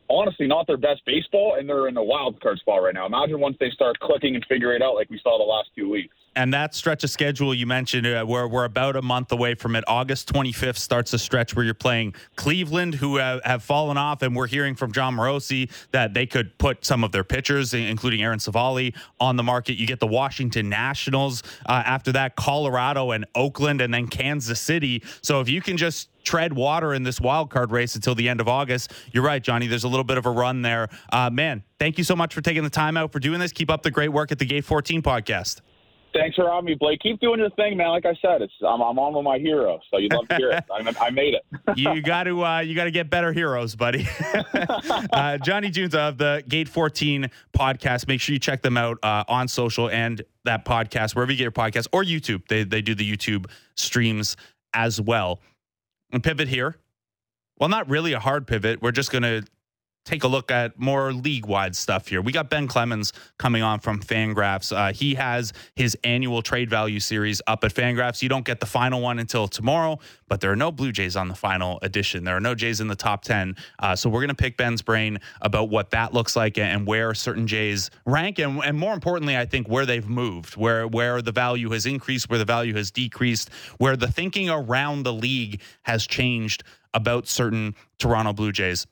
honestly not their best baseball, and they're in a wild card spot right now. Imagine once they start clicking and figure it out like we saw the last two weeks. And that stretch of schedule you mentioned, uh, where we're about a month away from it. August 25th starts a stretch where you're playing Cleveland, who have, have fallen off, and we're hearing from Jon Morosi that they could put some of their pitchers, including Aaron Civale, on the market. You get the Washington Nationals. Uh, after that, Colorado and Oakland, and then Kansas City. So if you can just tread water in this wild card race until the end of August. You're right, Johnny. There's a little bit of a run there. Uh, man, thank you so much for taking the time out for doing this. Keep up the great work at the Gate 14 podcast. Thanks for having me, Blake. Keep doing your thing, man. Like I said, it's I'm, I'm on with my hero, so you'd love to hear it. I, I made it. you got to uh, you got to get better heroes, buddy. uh, Johnny Giunta of the Gate 14 podcast. Make sure you check them out uh, on social and that podcast wherever you get your podcast or YouTube. They they do the YouTube streams as well. And pivot here. Well, not really a hard pivot. We're just going to take a look at more league wide stuff here. We got Ben Clemens coming on from Fangraphs. Uh, he has his annual trade value series up at Fangraphs. You don't get the final one until tomorrow, but there are no Blue Jays on the final edition. There are no Jays in the top 10. Uh, so we're going to pick Ben's brain about what that looks like and where certain Jays rank. And, and more importantly, I think where they've moved, where, where the value has increased, where the value has decreased, where the thinking around the league has changed about certain Toronto Blue Jays.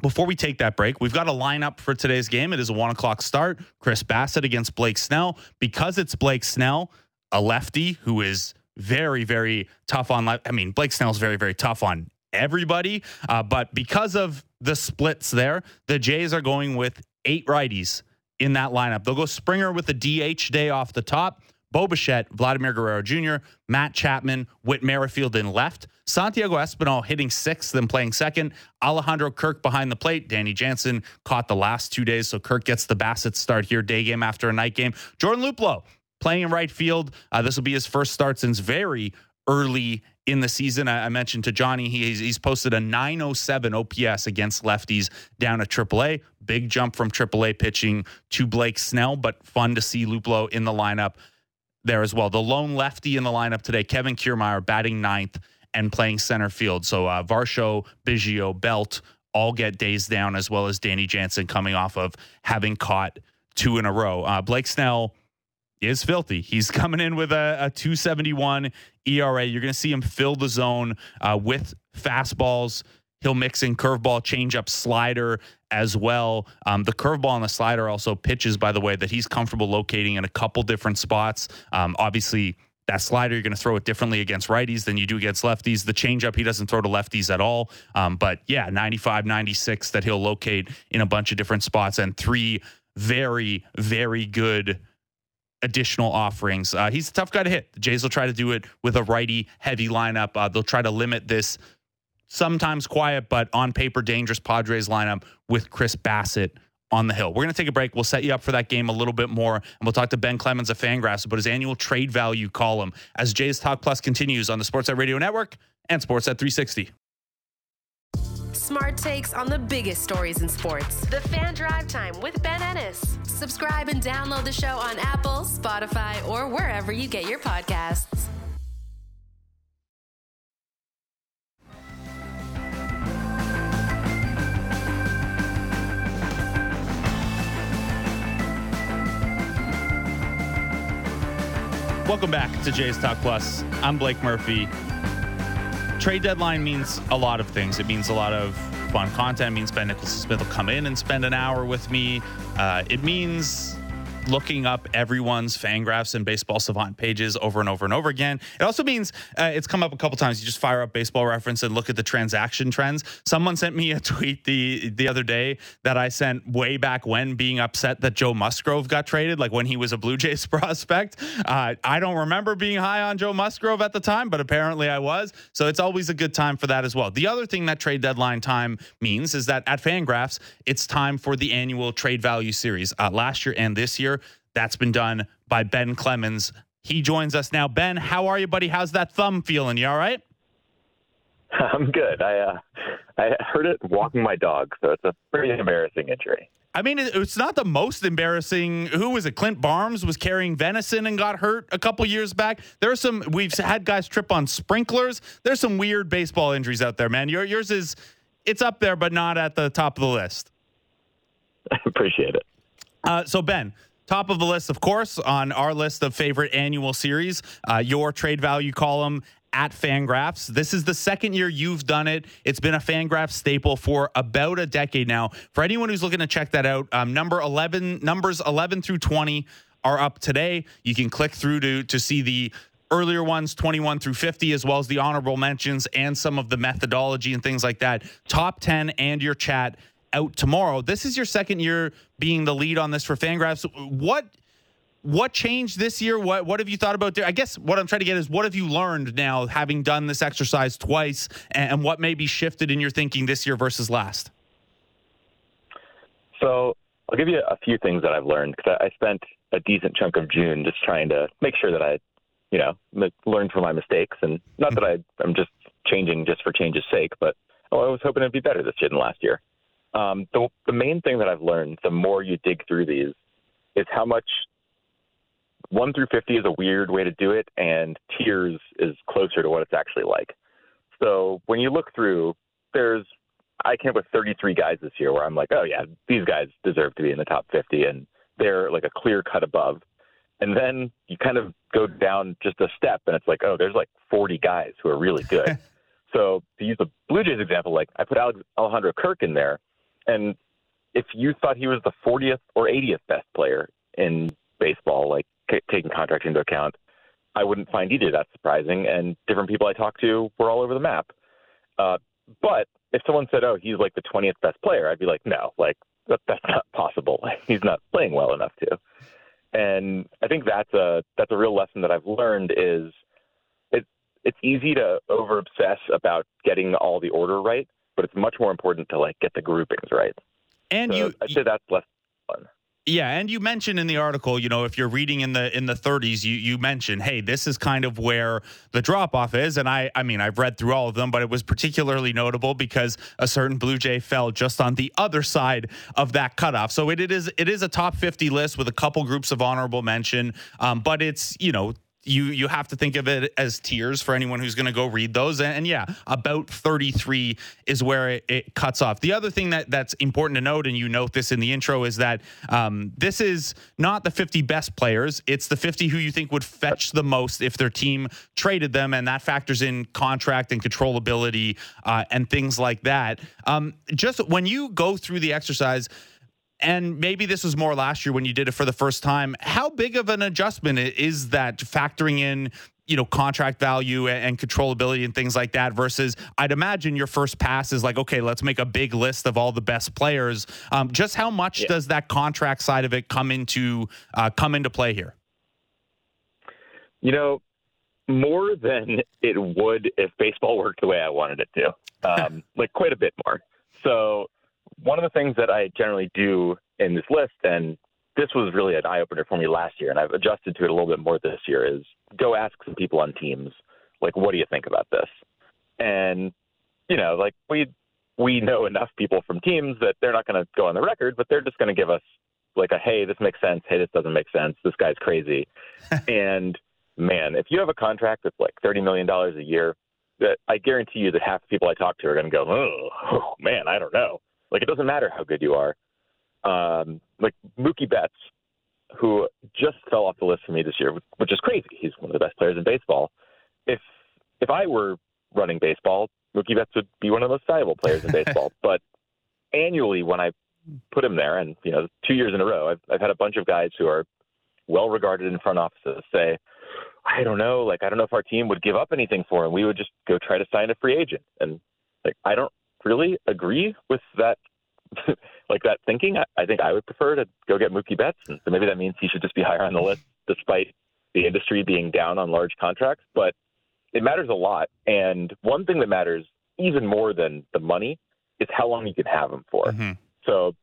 Before we take that break, we've got a lineup for today's game. It is a one o'clock start. Chris Bassitt against Blake Snell. Because it's Blake Snell, a lefty who is very, very tough on. I mean, Blake Snell's very, very tough on everybody. Uh, but because of the splits there, the Jays are going with eight righties in that lineup. They'll go Springer with the DH day off the top. Bo Bichette, Vladimir Guerrero Jr., Matt Chapman, Whit Merrifield in left, Santiago Espinal hitting sixth, then playing second, Alejandro Kirk behind the plate. Danny Jansen caught the last two days, so Kirk gets the Bassitt start here, day game after a night game. Jordan Luplow playing in right field. Uh, this will be his first start since very early in the season. I, I mentioned to Johnny, he's, he's posted a 907 OPS against lefties down at AAA. Big jump from AAA pitching to Blake Snell, but fun to see Luplow in the lineup there as well. The lone lefty in the lineup today, Kevin Kiermaier, batting ninth and playing center field. So uh, Varsho, Biggio, Belt all get days down, as well as Danny Jansen coming off of having caught two in a row. Uh, Blake Snell is filthy. He's coming in with a, a 271 ERA. You're going to see him fill the zone uh, with fastballs. He'll mix in curveball, changeup, slider as well. Um, the curveball and the slider also pitches, by the way, that he's comfortable locating in a couple different spots. Um, obviously, that slider, you're going to throw it differently against righties than you do against lefties. The changeup, he doesn't throw to lefties at all. Um, but yeah, 95, 96 that he'll locate in a bunch of different spots and three very, very good additional offerings. Uh, he's a tough guy to hit. The Jays will try to do it with a righty heavy lineup. Uh, they'll try to limit this sometimes quiet, but on paper dangerous Padres lineup with Chris Bassitt on the hill. We're going to take a break. We'll set you up for that game a little bit more, and we'll talk to Ben Clemens of Fangraphs about his annual trade value column as Jays Talk Plus continues on the Sportsnet Radio Network and Sportsnet 360. Smart takes on the biggest stories in sports. The Fan Drive Time with Ben Ennis. Subscribe and download the show on Apple, Spotify, or wherever you get your podcasts. Welcome back to Jays Talk Plus. I'm Blake Murphy. Trade deadline means a lot of things. It means a lot of fun content. It means Ben Nicholson Smith will come in and spend an hour with me. Uh, it means looking up everyone's Fangraphs and Baseball Savant pages over and over and over again. It also means uh, it's come up a couple times. You just fire up Baseball Reference and look at the transaction trends. Someone sent me a tweet the the other day that I sent way back when, being upset that Joe Musgrove got traded, like when he was a Blue Jays prospect. Uh, I don't remember being high on Joe Musgrove at the time, but apparently I was. So it's always a good time for that as well. The other thing that trade deadline time means is that at Fangraphs, it's time for the annual trade value series. Uh, last year and this year, that's been done by Ben Clemens. He joins us now. Ben, how are you, buddy? How's that thumb feeling? You all right? I'm good. I uh, I hurt it walking my dog, so it's a pretty embarrassing injury. I mean, it's not the most embarrassing. Who was it? Clint Barmes was carrying venison and got hurt a couple years back. There's some. We've had guys trip on sprinklers. There's some weird baseball injuries out there, man. Your, yours is, it's up there, but not at the top of the list. I appreciate it. Uh, so Ben, Top of the list, of course, on our list of favorite annual series, uh, your trade value column at Fangraphs. This is the second year you've done it. It's been a Fangraphs staple for about a decade now. For anyone who's looking to check that out, um, number 11, numbers 11 through 20 are up today. You can click through to to see the earlier ones 21 through 50 as well as the honorable mentions and some of the methodology and things like that top 10 and your chat out tomorrow. This is your second year being the lead on this for Fangraphs. What what changed this year? What what have you thought about? I guess what I'm trying to get is what have you learned now, having done this exercise twice, and, and what maybe shifted in your thinking this year versus last? So I'll give you a few things that I've learned because I, I spent a decent chunk of June just trying to make sure that I, you know, m- learned from my mistakes, and not that I I'm just changing just for change's sake, but oh, I was hoping it'd be better this year than last year. Um, the the main thing that I've learned, the more you dig through these, is how much one through fifty is a weird way to do it, and tiers is closer to what it's actually like. So when you look through, there's I came up with 33 guys this year where I'm like, oh yeah, these guys deserve to be in the top 50, and they're like a clear cut above. And then you kind of go down just a step, and it's like, oh, there's like 40 guys who are really good. so to use the Blue Jays example, like I put Alex, Alejandro Kirk in there, and if you thought he was the 40th or 80th best player in baseball, like c- taking contracts into account, I wouldn't find either that surprising. And different people I talked to were all over the map. Uh, but if someone said, "Oh, he's like the 20th best player," I'd be like, "No, like that, that's not possible. he's not playing well enough to." And I think that's a that's a real lesson that I've learned is it's it's easy to over obsess about getting all the order right, but it's much more important to like get the groupings right. And So you, I'd say that's less fun. Yeah, and you mentioned in the article, you know, if you're reading in the in the 30s, you you mentioned, hey, this is kind of where the drop off is, and I I mean, I've read through all of them, but it was particularly notable because a certain Blue Jay fell just on the other side of that cutoff. So it, it is it is a top 50 list with a couple groups of honorable mention, um, but it's you know you you have to think of it as tiers for anyone who's going to go read those. And, and, yeah about 33 is where it, it, cuts off. The other thing that that's important to note and you note this in the intro is that um, this is not the 50 best players. It's the 50 who you think would fetch the most if their team traded them and that factors in contract and controllability uh, and things like that. Um, just when you go through the exercise and maybe this was more last year when you did it for the first time. How big of an adjustment is that factoring in, you know, contract value and controllability and things like that versus I'd imagine your first pass is like, okay, let's make a big list of all the best players. Um, just how much yeah. does that contract side of it come into uh, come into play here? You know, more than it would if baseball worked the way I wanted it to. Um, like quite a bit more. So one of the things that I generally do in this list, and this was really an eye opener for me last year, and I've adjusted to it a little bit more this year, is go ask some people on teams, like, what do you think about this? And, you know, like we we know enough people from teams that they're not going to go on the record, but they're just going to give us like a hey, this makes sense. Hey, this doesn't make sense. This guy's crazy. and man, if you have a contract that's like thirty million dollars a year, that I guarantee you that half the people I talk to are going to go, oh man, I don't know. Like it doesn't matter how good you are. Um, like Mookie Betts, who just fell off the list for me this year, which is crazy. He's one of the best players in baseball. If if I were running baseball, Mookie Betts would be one of the most valuable players in baseball. but annually, when I put him there, and you know, two years in a row, I've, I've had a bunch of guys who are well regarded in front offices say, I don't know, like I don't know if our team would give up anything for him. We would just go try to sign a free agent, and like I don't really agree with that like that thinking. I, I think I would prefer to go get Mookie Betts, and so maybe that means he should just be higher on the list, despite the industry being down on large contracts. But it matters a lot, and one thing that matters even more than the money is how long you can have him for. Mm-hmm. So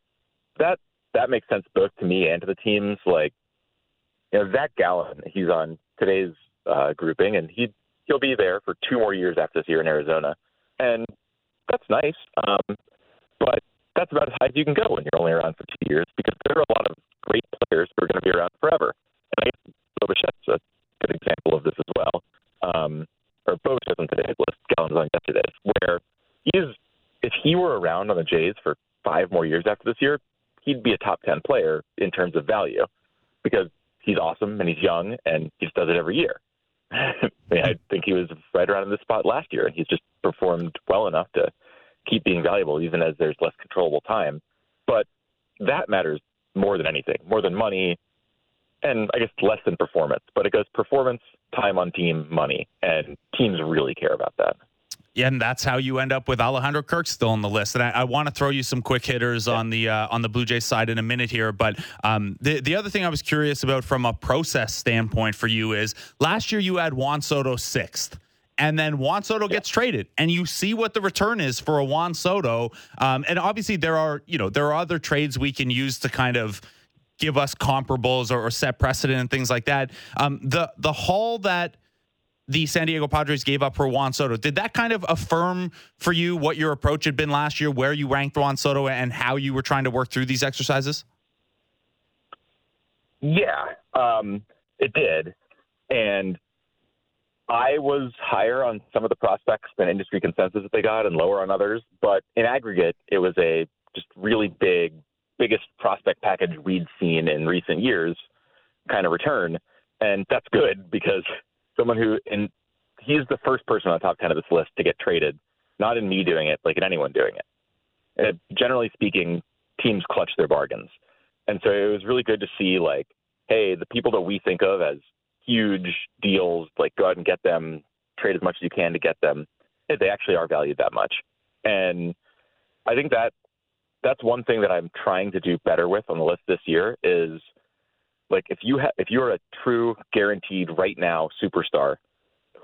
that that makes sense both to me and to the teams. Like, you know, Zach Gallen, he's on today's uh, grouping, and he he'll be there for two more years after this year in Arizona, and that's nice. Um, but that's about as high as you can go when you're only around for two years because there are a lot of great players who are going to be around forever. And I guess Bo a good example of this as well. Um, or Bo Bichette's on today's list, Gallen's on yesterday's, where he's, if he were around on the Jays for five more years after this year, he'd be a top 10 player in terms of value because he's awesome and he's young and he just does it every year. I, mean, I think he was right around in this spot last year, and he's just performed well enough to keep being valuable, even as there's less controllable time. But that matters more than anything, more than money, and I guess less than performance. But it goes performance, time on team, money, and teams really care about that. Yeah, and that's how you end up with Alejandro Kirk still on the list. And I, I want to throw you some quick hitters on the uh, on the Blue Jays side in a minute here. But um, the the other thing I was curious about from a process standpoint for you is last year you had Juan Soto sixth. And then Juan Soto gets traded, and you see what the return is for a Juan Soto. Um, and obviously, there are you know there are other trades we can use to kind of give us comparables or, or set precedent and things like that. Um, the the haul that the San Diego Padres gave up for Juan Soto. Did that kind of affirm for you what your approach had been last year, where you ranked Juan Soto, and how you were trying to work through these exercises? Yeah, um, it did. And I was higher on some of the prospects than industry consensus that they got and lower on others. But in aggregate, it was a just really big, biggest prospect package we'd seen in recent years kind of return. And that's good because someone who, and he's the first person on the top 10 of this list to get traded, not in me doing it, like in anyone doing it. And generally speaking, teams clutch their bargains. And so it was really good to see, like, hey, the people that we think of as huge deals, like go out and get them, trade as much as you can to get them, they actually are valued that much. And I think that that's one thing that I'm trying to do better with on the list this year is like if you have if you're a true guaranteed right now superstar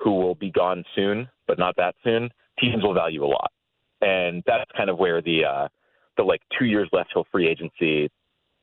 who will be gone soon, but not that soon, teams will value a lot. And that's kind of where the uh the like two years left till free agency,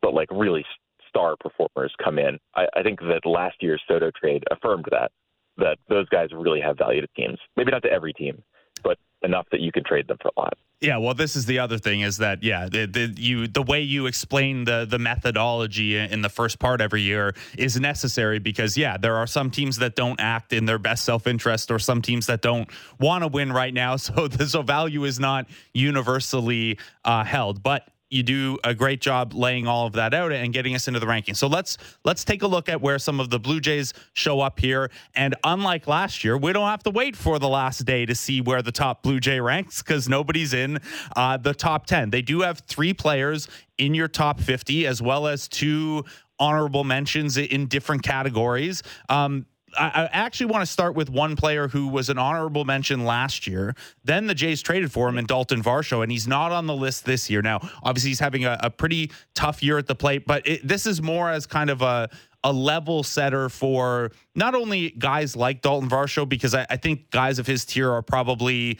but like really star performers come in. I, I think that last year's Soto trade affirmed that that those guys really have value to teams. Maybe not to every team, but enough that you can trade them for a lot. Yeah, well, this is the other thing is that yeah, the, the you the way you explain the the methodology in the first part every year is necessary because yeah, there are some teams that don't act in their best self interest or some teams that don't want to win right now, so the so value is not universally uh, held, but you do a great job laying all of that out and getting us into the rankings. So let's let's take a look at where some of the Blue Jays show up here. And unlike last year, we don't have to wait for the last day to see where the top Blue Jay ranks because nobody's in uh, the top ten. They do have three players in your top fifty, as well as two honorable mentions in different categories. Um, I, actually want to start with one player who was an honorable mention last year. Then the Jays traded for him in Daulton Varsho, and he's not on the list this year. Now, obviously, he's having a, a pretty tough year at the plate, but it, this is more as kind of a a level setter for not only guys like Daulton Varsho, because I, I think guys of his tier are probably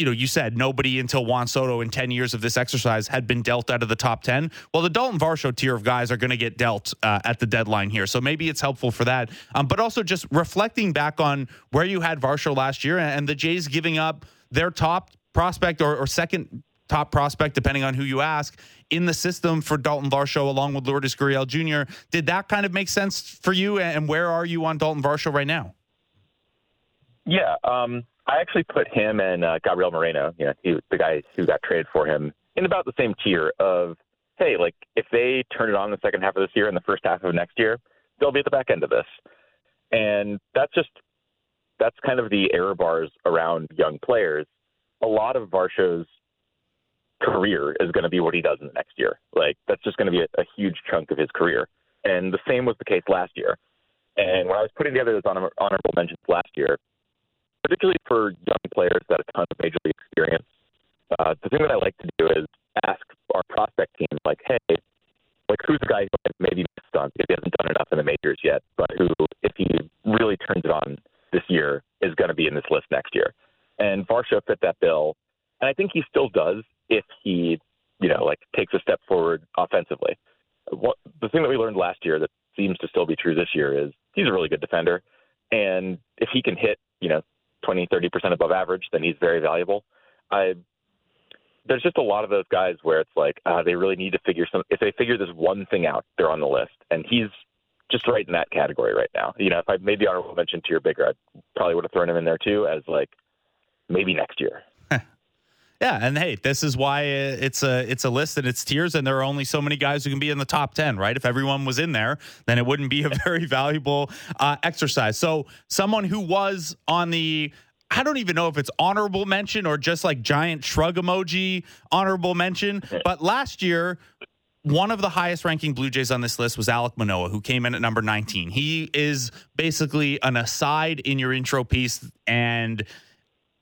you know, you said nobody until Juan Soto in 10 years of this exercise had been dealt out of the top 10. Well, the Daulton Varsho tier of guys are going to get dealt uh, at the deadline here. So maybe it's helpful for that. Um, but also just reflecting back on where you had Varsho last year and the Jays giving up their top prospect or, or second top prospect, depending on who you ask, in the system for Daulton Varsho along with Lourdes Gurriel Jr. Did that kind of make sense for you? And where are you on Dalton Varsho right now? Yeah. Um, I actually put him and uh, Gabriel Moreno, you know, he, the guy who got traded for him, in about the same tier of, hey, like if they turn it on the second half of this year and the first half of next year, they'll be at the back end of this. And that's just that's kind of the error bars around young players. A lot of Varsho's career is going to be what he does in the next year. Like that's just going to be a, a huge chunk of his career. And the same was the case last year. And when I was putting together those honorable mentions last year, particularly for young players that have a ton of major league experience. Uh, the thing that I like to do is ask our prospect team, like, hey, like who's the guy who maybe missed on he hasn't done enough in the majors yet, but who, if he really turns it on this year, is going to be in this list next year. And Varsho fit that bill, and I think he still does if he, you know, like takes a step forward offensively. What, the thing that we learned last year that seems to still be true this year is he's a really good defender, and if he can hit, you know, 20, 30% above average, then he's very valuable. I there's just a lot of those guys where it's like uh, they really need to figure some. If they figure this one thing out, they're on the list, and he's just right in that category right now. You know, if I maybe honorable mention to your bigger, I probably would have thrown him in there too as like maybe next year. Yeah, and hey, this is why it's a it's a list and it's tiers, and there are only so many guys who can be in the top ten, right? If everyone was in there, then it wouldn't be a very valuable uh, exercise. So, someone who was on the I don't even know if it's honorable mention or just like giant shrug emoji honorable mention, but last year one of the highest ranking Blue Jays on this list was Alec Manoah, who came in at number 19. He is basically an aside in your intro piece and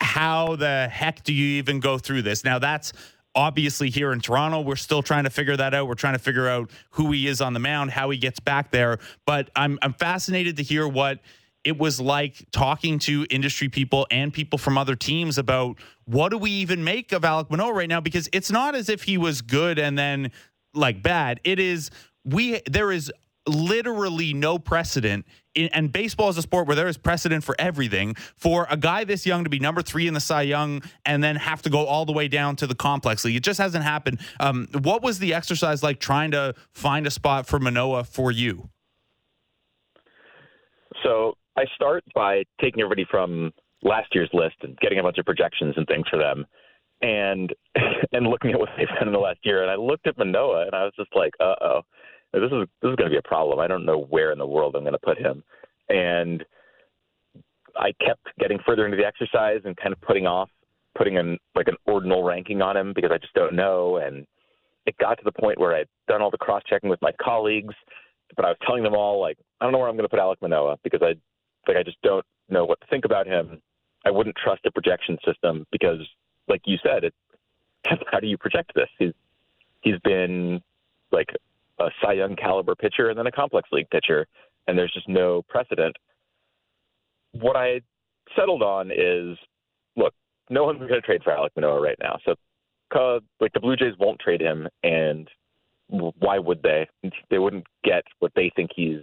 how the heck do you even go through this? Now that's obviously here in Toronto, we're still trying to figure that out. We're trying to figure out who he is on the mound, how he gets back there. But I'm I'm fascinated to hear what it was like talking to industry people and people from other teams about what do we even make of Alec Manoah right now because it's not as if he was good and then like bad. It is we there is literally no precedent in, and baseball is a sport where there is precedent for everything. For a guy this young to be number three in the cy young and then have to go all the way down to the complex league it just hasn't happened. Um, what was the exercise like trying to find a spot for Manoah for you? So i start by taking everybody from last year's list and getting a bunch of projections and things for them and and looking at what they've done in the last year. And i looked at Manoah and i was just like uh-oh this is this is going to be a problem. I don't know where in the world I'm going to put him, and I kept getting further into the exercise and kind of putting off putting in like an ordinal ranking on him because I just don't know. And it got to the point where I'd done all the cross checking with my colleagues, but I was telling them all like I don't know where I'm going to put Alec Manoah because I like I just don't know what to think about him. I wouldn't trust a projection system because, like you said, it how do you project this? He's he's been like a Cy Young caliber pitcher and then a complex league pitcher, and there's just no precedent. What I settled on is, look, no one's going to trade for Alec Manoah right now. So, like the Blue Jays won't trade him, and why would they? They wouldn't get what they think he's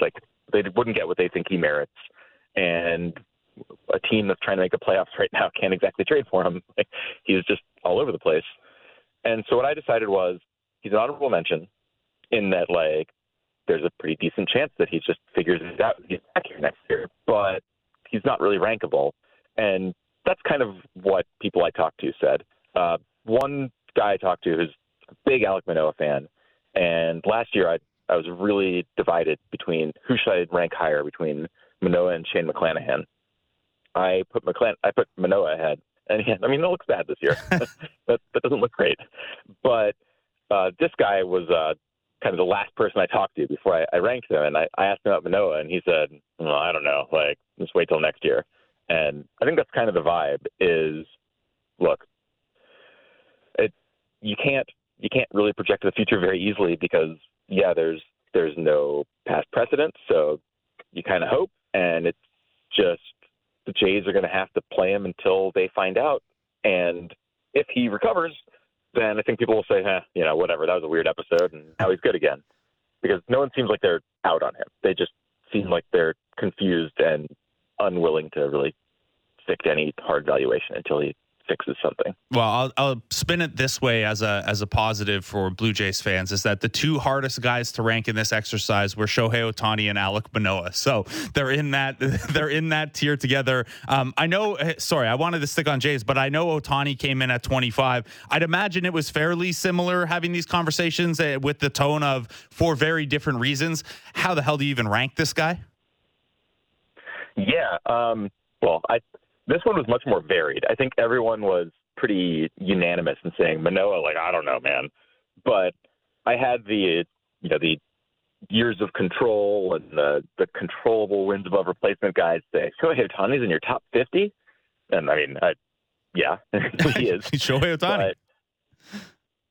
like. They wouldn't get what they think he merits, and a team that's trying to make the playoffs right now can't exactly trade for him. Like, he's just all over the place. And so what I decided was he's an honorable mention in that like there's a pretty decent chance that he just figures it out. He's back here next year, but he's not really rankable, and that's kind of what people I talked to said. Uh, one guy I talked to who's a big Alec Manoah fan, and last year I I was really divided between who should I rank higher between Manoah and Shane McClanahan. I put McClan I put Manoah ahead, and he, I mean it looks bad this year. that that doesn't look great, but uh, this guy was uh, kind of the last person I talked to before I, I ranked them. And I, I asked him about Manoah, and he said, well, I don't know, like, just wait till next year. And I think that's kind of the vibe is, look, it, you can't, you can't really project the future very easily because, yeah, there's, there's no past precedent. So you kind of hope, and it's just the Jays are going to have to play him until they find out. And if he recovers, then I think people will say, "Huh, you know, whatever, that was a weird episode, and now he's good again. Because no one seems like they're out on him. They just seem like they're confused and unwilling to really stick to any hard valuation until he fixes something. Well, I'll, I'll, spin it this way as a as a positive for Blue Jays fans is that the two hardest guys to rank in this exercise were Shohei Ohtani and Alec Manoah. So they're in that they're in that tier together. Um, I know. Eh, sorry, I wanted to stick on Jays, but I know Ohtani came in at 25. I'd imagine it was fairly similar having these conversations uh, with the tone of for very different reasons. How the hell do you even rank this guy? Yeah. Um, well, I this one was much more varied. I think everyone was pretty unanimous in saying Manoah, like, I don't know, man. But I had the, you know, the years of control and the, the controllable wins above replacement guys say, Shohei Ohtani's in your top 50? And I mean, I, yeah, he is. Shohei Ohtani. But,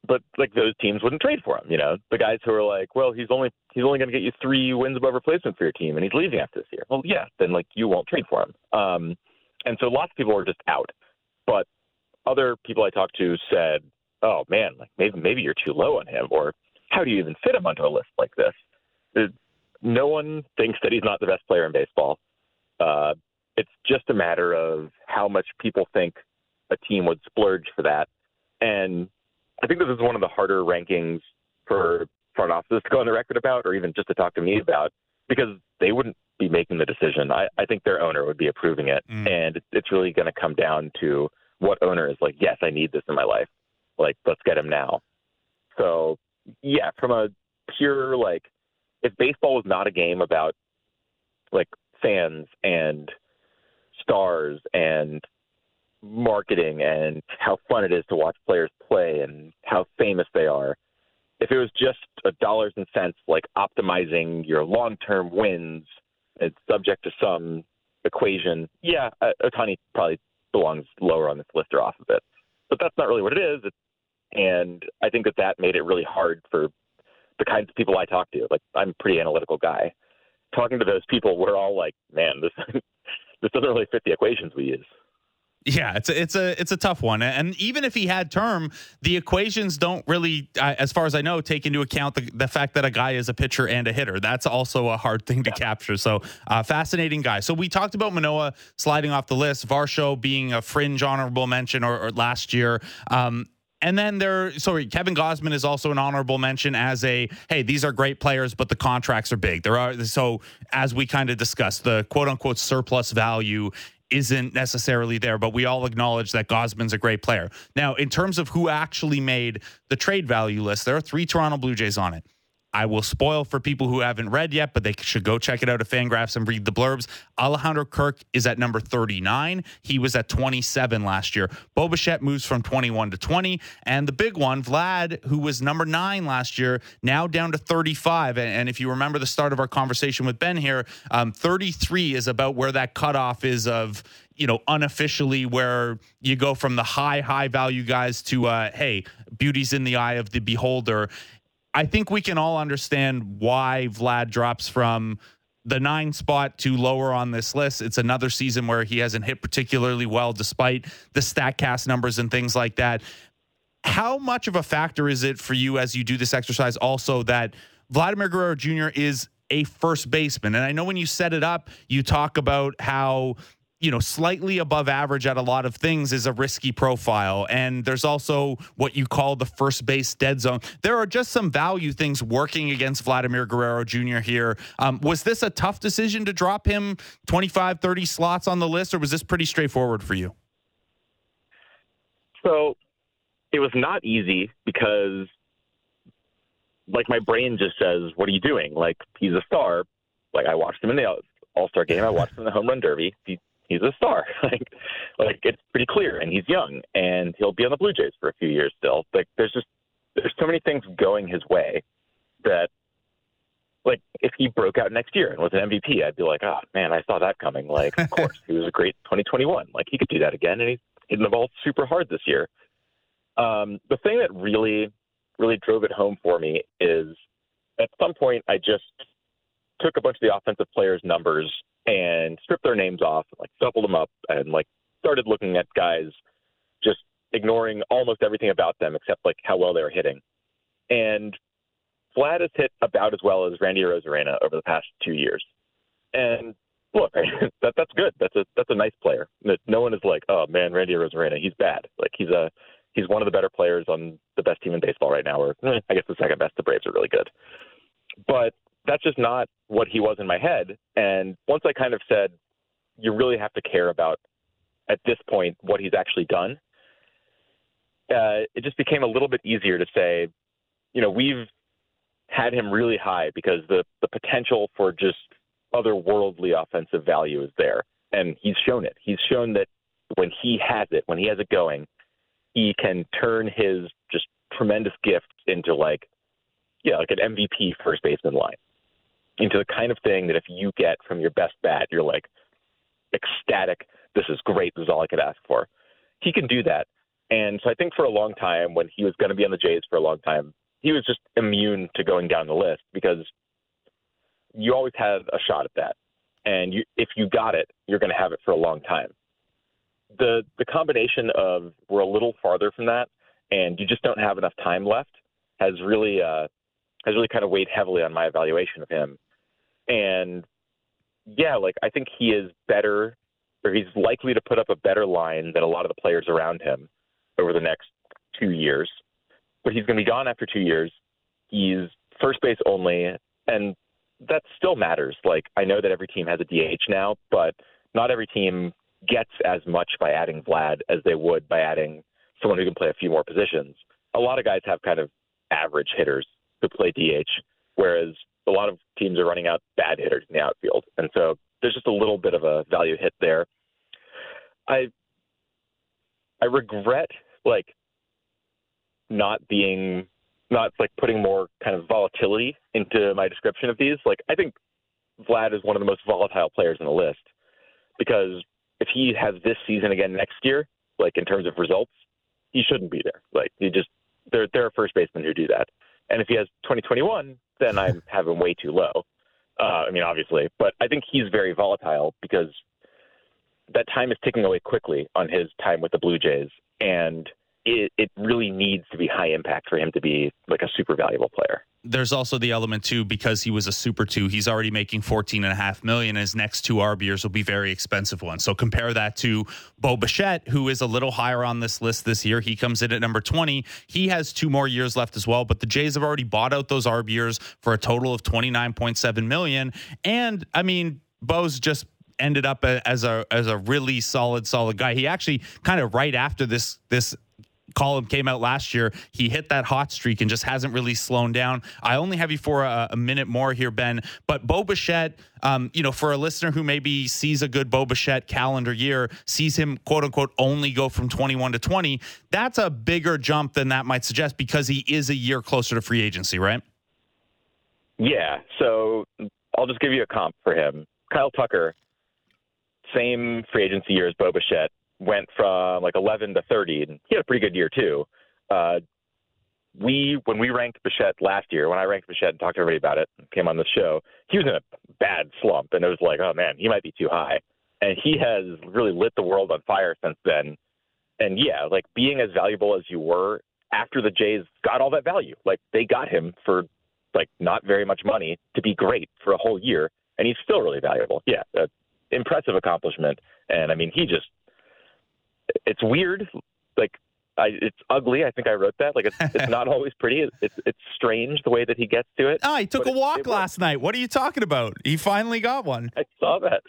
but like those teams wouldn't trade for him. You know, the guys who are like, well, he's only he's only going to get you three wins above replacement for your team, and he's leaving after this year. Well, yeah, then like you won't trade for him. Um, and so lots of people were just out. But other people I talked to said, "Oh man, like maybe maybe you're too low on him, or how do you even fit him onto a list like this?" no one thinks that he's not the best player in baseball. Uh, it's just a matter of how much people think a team would splurge for that. And I think this is one of the harder rankings for front offices to go on the record about, or even just to talk to me about, because they wouldn't be making the decision. I, I think their owner would be approving it, mm. and it's really going to come down to what owner is like. Yes, I need this in my life. Like, let's get him now. So, yeah, from a pure like, if baseball was not a game about like fans and stars and marketing and how fun it is to watch players play and how famous they are. If it was just a dollars and cents, like optimizing your long term wins it's subject to some equation. Yeah, uh, Ohtani probably belongs lower on this list or off of it. But that's not really what it is. It's, and I think that that made it really hard for the kinds of people I talk to. Like I'm a pretty analytical guy. Talking to those people, we're all like, man, this this doesn't really fit the equations we use. Yeah, it's a, it's a it's a tough one, and even if he had term, the equations don't really, as far as I know, take into account the, the fact that a guy is a pitcher and a hitter. That's also a hard thing to yeah. capture. So, uh, fascinating guy. So we talked about Manoah sliding off the list, Varsho being a fringe honorable mention or, or last year. Um, and then there, sorry, Kevin Gausman is also an honorable mention as a hey, these are great players, but the contracts are big. There are so as we kind of discussed, the quote unquote surplus value isn't necessarily there, but we all acknowledge that Gausman's a great player. Now, in terms of who actually made the trade value list, there are three Toronto Blue Jays on it. I will spoil for people who haven't read yet, but they should go check it out at Fangraphs and read the blurbs. Alejandro Kirk is at number 39. He was at 27 last year. Bo Bichette moves from 21 to 20. And the big one, Vlad, who was number nine last year, now down to 35. And, if you remember the start of our conversation with Ben here, um, 33 is about where that cutoff is of you know, unofficially where you go from the high, high value guys to, uh, hey, beauty's in the eye of the beholder. I think we can all understand why Vlad drops from the nine spot to lower on this list. It's another season where he hasn't hit particularly well, despite the StatCast numbers and things like that. How much of a factor is it for you as you do this exercise also that Vladimir Guerrero Jr. is a first baseman? And I know when you set it up, you talk about how you know, slightly above average at a lot of things is a risky profile. And there's also what you call the first base dead zone. There are just some value things working against Vladimir Guerrero Jr. here. Um, was this a tough decision to drop him 25, 30 slots on the list, or was this pretty straightforward for you? So it was not easy because, like, my brain just says, What are you doing? Like, he's a star. Like, I watched him in the All Star game, I watched him in the Home Run Derby. He he's a star. like, like it's pretty clear, and he's young, and he'll be on the Blue Jays for a few years still. Like, there's just there's so many things going his way that, like, if he broke out next year and was an MVP, I'd be like, oh man, I saw that coming. Like, of course, he was a great 2021. Like, he could do that again, and he's hitting the ball super hard this year. Um, the thing that really, really drove it home for me is at some point I just took a bunch of the offensive players' numbers and stripped their names off, like doubled them up, and like started looking at guys, just ignoring almost everything about them except like how well they were hitting. And Vlad has hit about as well as Randy Arozarena over the past two years. And look, that that's good. That's a that's a nice player. No one is like, oh man, Randy Arozarena, he's bad. Like he's a he's one of the better players on the best team in baseball right now. Or I guess the second best. The Braves are really good. But that's just not what he was in my head. And once I kind of said, you really have to care about at this point what he's actually done, uh, it just became a little bit easier to say, you know, we've had him really high because the the potential for just otherworldly offensive value is there, and he's shown it. He's shown that when he has it, when he has it going, he can turn his just tremendous gift into like, yeah, like an MVP first baseman line into the kind of thing that if you get from your best bat, you're like ecstatic. This is great. This is all I could ask for. He can do that. And so I think for a long time, when he was going to be on the Jays for a long time, he was just immune to going down the list because you always have a shot at that. And you, if you got it, you're going to have it for a long time. The the combination of we're a little farther from that, and you just don't have enough time left, has really uh, has really kind of weighed heavily on my evaluation of him. And yeah, like I think he is better, or he's likely to put up a better line than a lot of the players around him over the next two years. But he's going to be gone after two years. He's first base only, and that still matters. Like I know that every team has a DH now, but not every team gets as much by adding Vlad as they would by adding someone who can play a few more positions. A lot of guys have kind of average hitters who play DH, whereas a lot of teams are running out bad hitters in the outfield, and so there's just a little bit of a value hit there. I I regret like not being not like putting more kind of volatility into my description of these. Like I think Vlad is one of the most volatile players in the list because if he has this season again next year, like in terms of results, he shouldn't be there. Like he just there there are first basemen who do that. And if he has 2021, then I have him way too low. Uh, I mean, obviously, but I think he's very volatile because that time is ticking away quickly on his time with the Blue Jays, and it, it really needs to be high impact for him to be like a super valuable player. There's also the element too because he was a super two. He's already making 14 and a half million. His next two arb years will be very expensive ones. So compare that to Bo Bichette, who is a little higher on this list this year. He comes in at number 20. He has two more years left as well, but the Jays have already bought out those arb years for a total of 29.7 million. And I mean, Bo's just ended up as a as a really solid solid guy. He actually kind of right after this this column came out last year, he hit that hot streak and just hasn't really slowed down. I only have you for a, a minute more here, Ben. But Bo Bichette, um, you know, for a listener who maybe sees a good Bo Bichette calendar year, sees him quote unquote only go from 21 to 20, that's a bigger jump than that might suggest because he is a year closer to free agency, right? Yeah. So I'll just give you a comp for him. Kyle Tucker same free agency year as Bo Bichette, went from like 11 to 30, and he had a pretty good year too. Uh, we when we ranked Bichette last year, when I ranked Bichette and talked to everybody about it, came on the show, he was in a bad slump, and it was like, oh man, he might be too high. And he has really lit the world on fire since then. And yeah, like being as valuable as you were after the Jays got all that value, like they got him for like not very much money to be great for a whole year, and he's still really valuable. Yeah, uh, impressive accomplishment. And I mean, he just it's weird. Like I, it's ugly. I think I wrote that. Like it's, it's not always pretty. It's it's strange the way that he gets to it. Oh, he took a walk last night. What are you talking about? He finally got one. I saw that.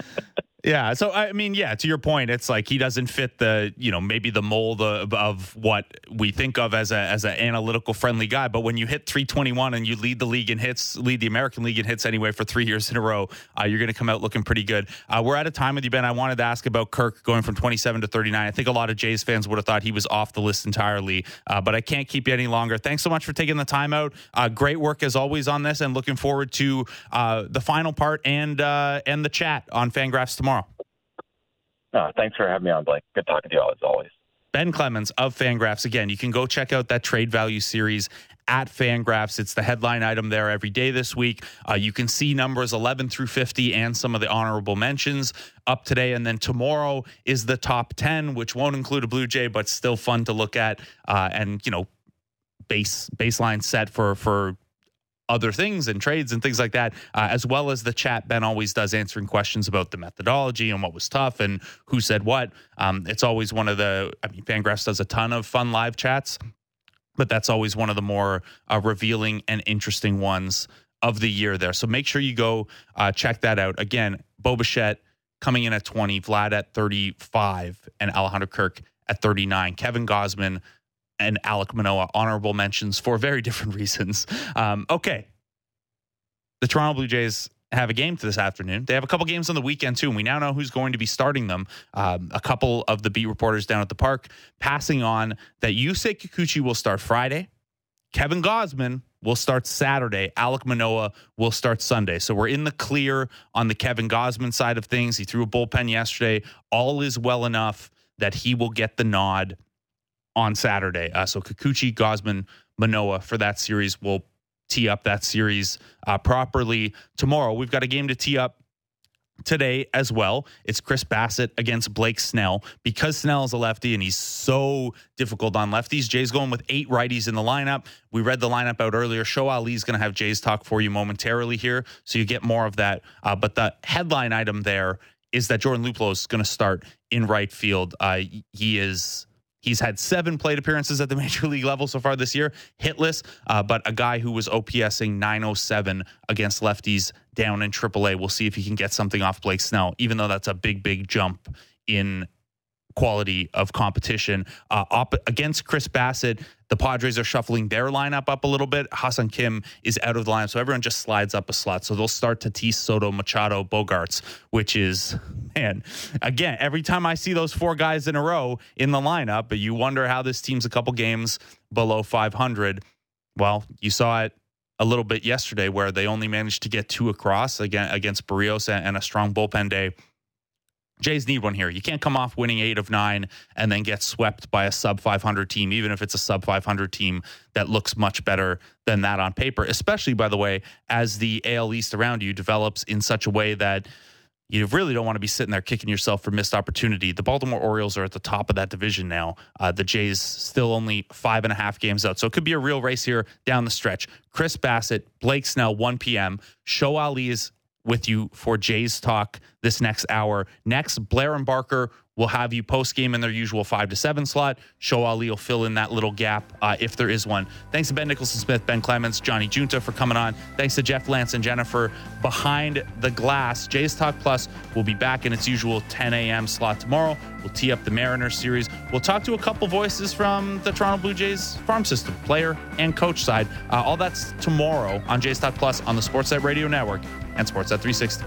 Yeah. So I mean, yeah, to your point, it's like he doesn't fit the, you know, maybe the mold of, of what we think of as a as an analytical friendly guy. But when you hit 321 and you lead the league in hits, lead the American League in hits anyway for three years in a row, uh, you're going to come out looking pretty good. Uh, we're at a time with you, Ben. I wanted to ask about Kirk going from 27 to 39. I think a lot of Jays fans would have thought he was off the list entirely, uh, but I can't keep you any longer. Thanks so much for taking the time out. Uh, great work as always on this, and looking forward to uh, the final part and uh, and the chat on FanGraphs tomorrow. Uh, thanks for having me on, Blake. Good talking to you all as always. Ben Clemens of FanGraphs. Again, you can go check out that trade value series at FanGraphs. It's the headline item there every day this week. Uh, you can see numbers 11 through 50 and some of the honorable mentions up today. And then tomorrow is the top 10, which won't include a Blue Jay, but still fun to look at. Uh, and, you know, base baseline set for for other things and trades and things like that, uh, as well as the chat Ben always does answering questions about the methodology and what was tough and who said what. Um, it's always one of the, I mean, FanGraphs does a ton of fun live chats, but that's always one of the more uh, revealing and interesting ones of the year there. So make sure you go uh, check that out. Again, Bo Bichette coming in at 20, Vlad at 35, and Alejandro Kirk at 39. Kevin Gausman and Alek Manoah honorable mentions for very different reasons. Um, okay. The Toronto Blue Jays have a game to this afternoon. They have a couple games on the weekend too, and we now know who's going to be starting them. Um, a couple of the beat reporters down at the park passing on that Yusei Kikuchi will start Friday. Kevin Gausman will start Saturday. Alek Manoah will start Sunday. So we're in the clear on the Kevin Gausman side of things. He threw a bullpen yesterday. All is well enough that he will get the nod on Saturday. Uh, so Kikuchi, Gausman, Manoah for that series will tee up that series uh, properly tomorrow. We've got a game to tee up today as well. It's Chris Bassitt against Blake Snell. Because Snell is a lefty and he's so difficult on lefties, Jay's going with eight righties in the lineup. We read the lineup out earlier. Show Ali's going to have Jay's talk for you momentarily here, so you get more of that. Uh, but the headline item there is that Jordan Luplow is going to start in right field. Uh, he is He's had seven plate appearances at the major league level so far this year, hitless, uh, but a guy who was OPSing 907 against lefties down in AAA. We'll see if he can get something off Blake Snell, even though that's a big, big jump in quality of competition. Uh, op- against Chris Bassitt, the Padres are shuffling their lineup up a little bit. Ha-Seong Kim is out of the lineup, so everyone just slides up a slot. So they'll start Tatis, Soto, Machado, Bogaerts, which is, man, again, every time I see those four guys in a row in the lineup, but you wonder how this team's a couple games below 500. Well, you saw it a little bit yesterday where they only managed to get two across again against Berrios and a strong bullpen day Jays need one here. You can't come off winning eight of nine and then get swept by a sub 500 team, even if it's a sub 500 team that looks much better than that on paper, especially, by the way, as the AL East around you develops in such a way that you really don't want to be sitting there kicking yourself for missed opportunity. The Baltimore Orioles are at the top of that division now. Uh, the Jays still only five and a half games out. So it could be a real race here down the stretch. Chris Bassitt, Blake Snell, 1 p.m. Show Ali is with you for Jays Talk this next hour. Next, Blair and Barker will have you post game in their usual five to seven slot. Show Ali will fill in that little gap uh, if there is one. Thanks to Ben Nicholson Smith, Ben Clemens, Johnny Giunta for coming on. Thanks to Jeff Lance and Jennifer behind the glass. Jays Talk Plus will be back in its usual 10 a.m. slot tomorrow. We'll tee up the Mariners series. We'll talk to a couple voices from the Toronto Blue Jays farm system, player and coach side. Uh, all that's tomorrow on Jays Talk Plus on the Sportsnet Radio Network and Sportsnet 360.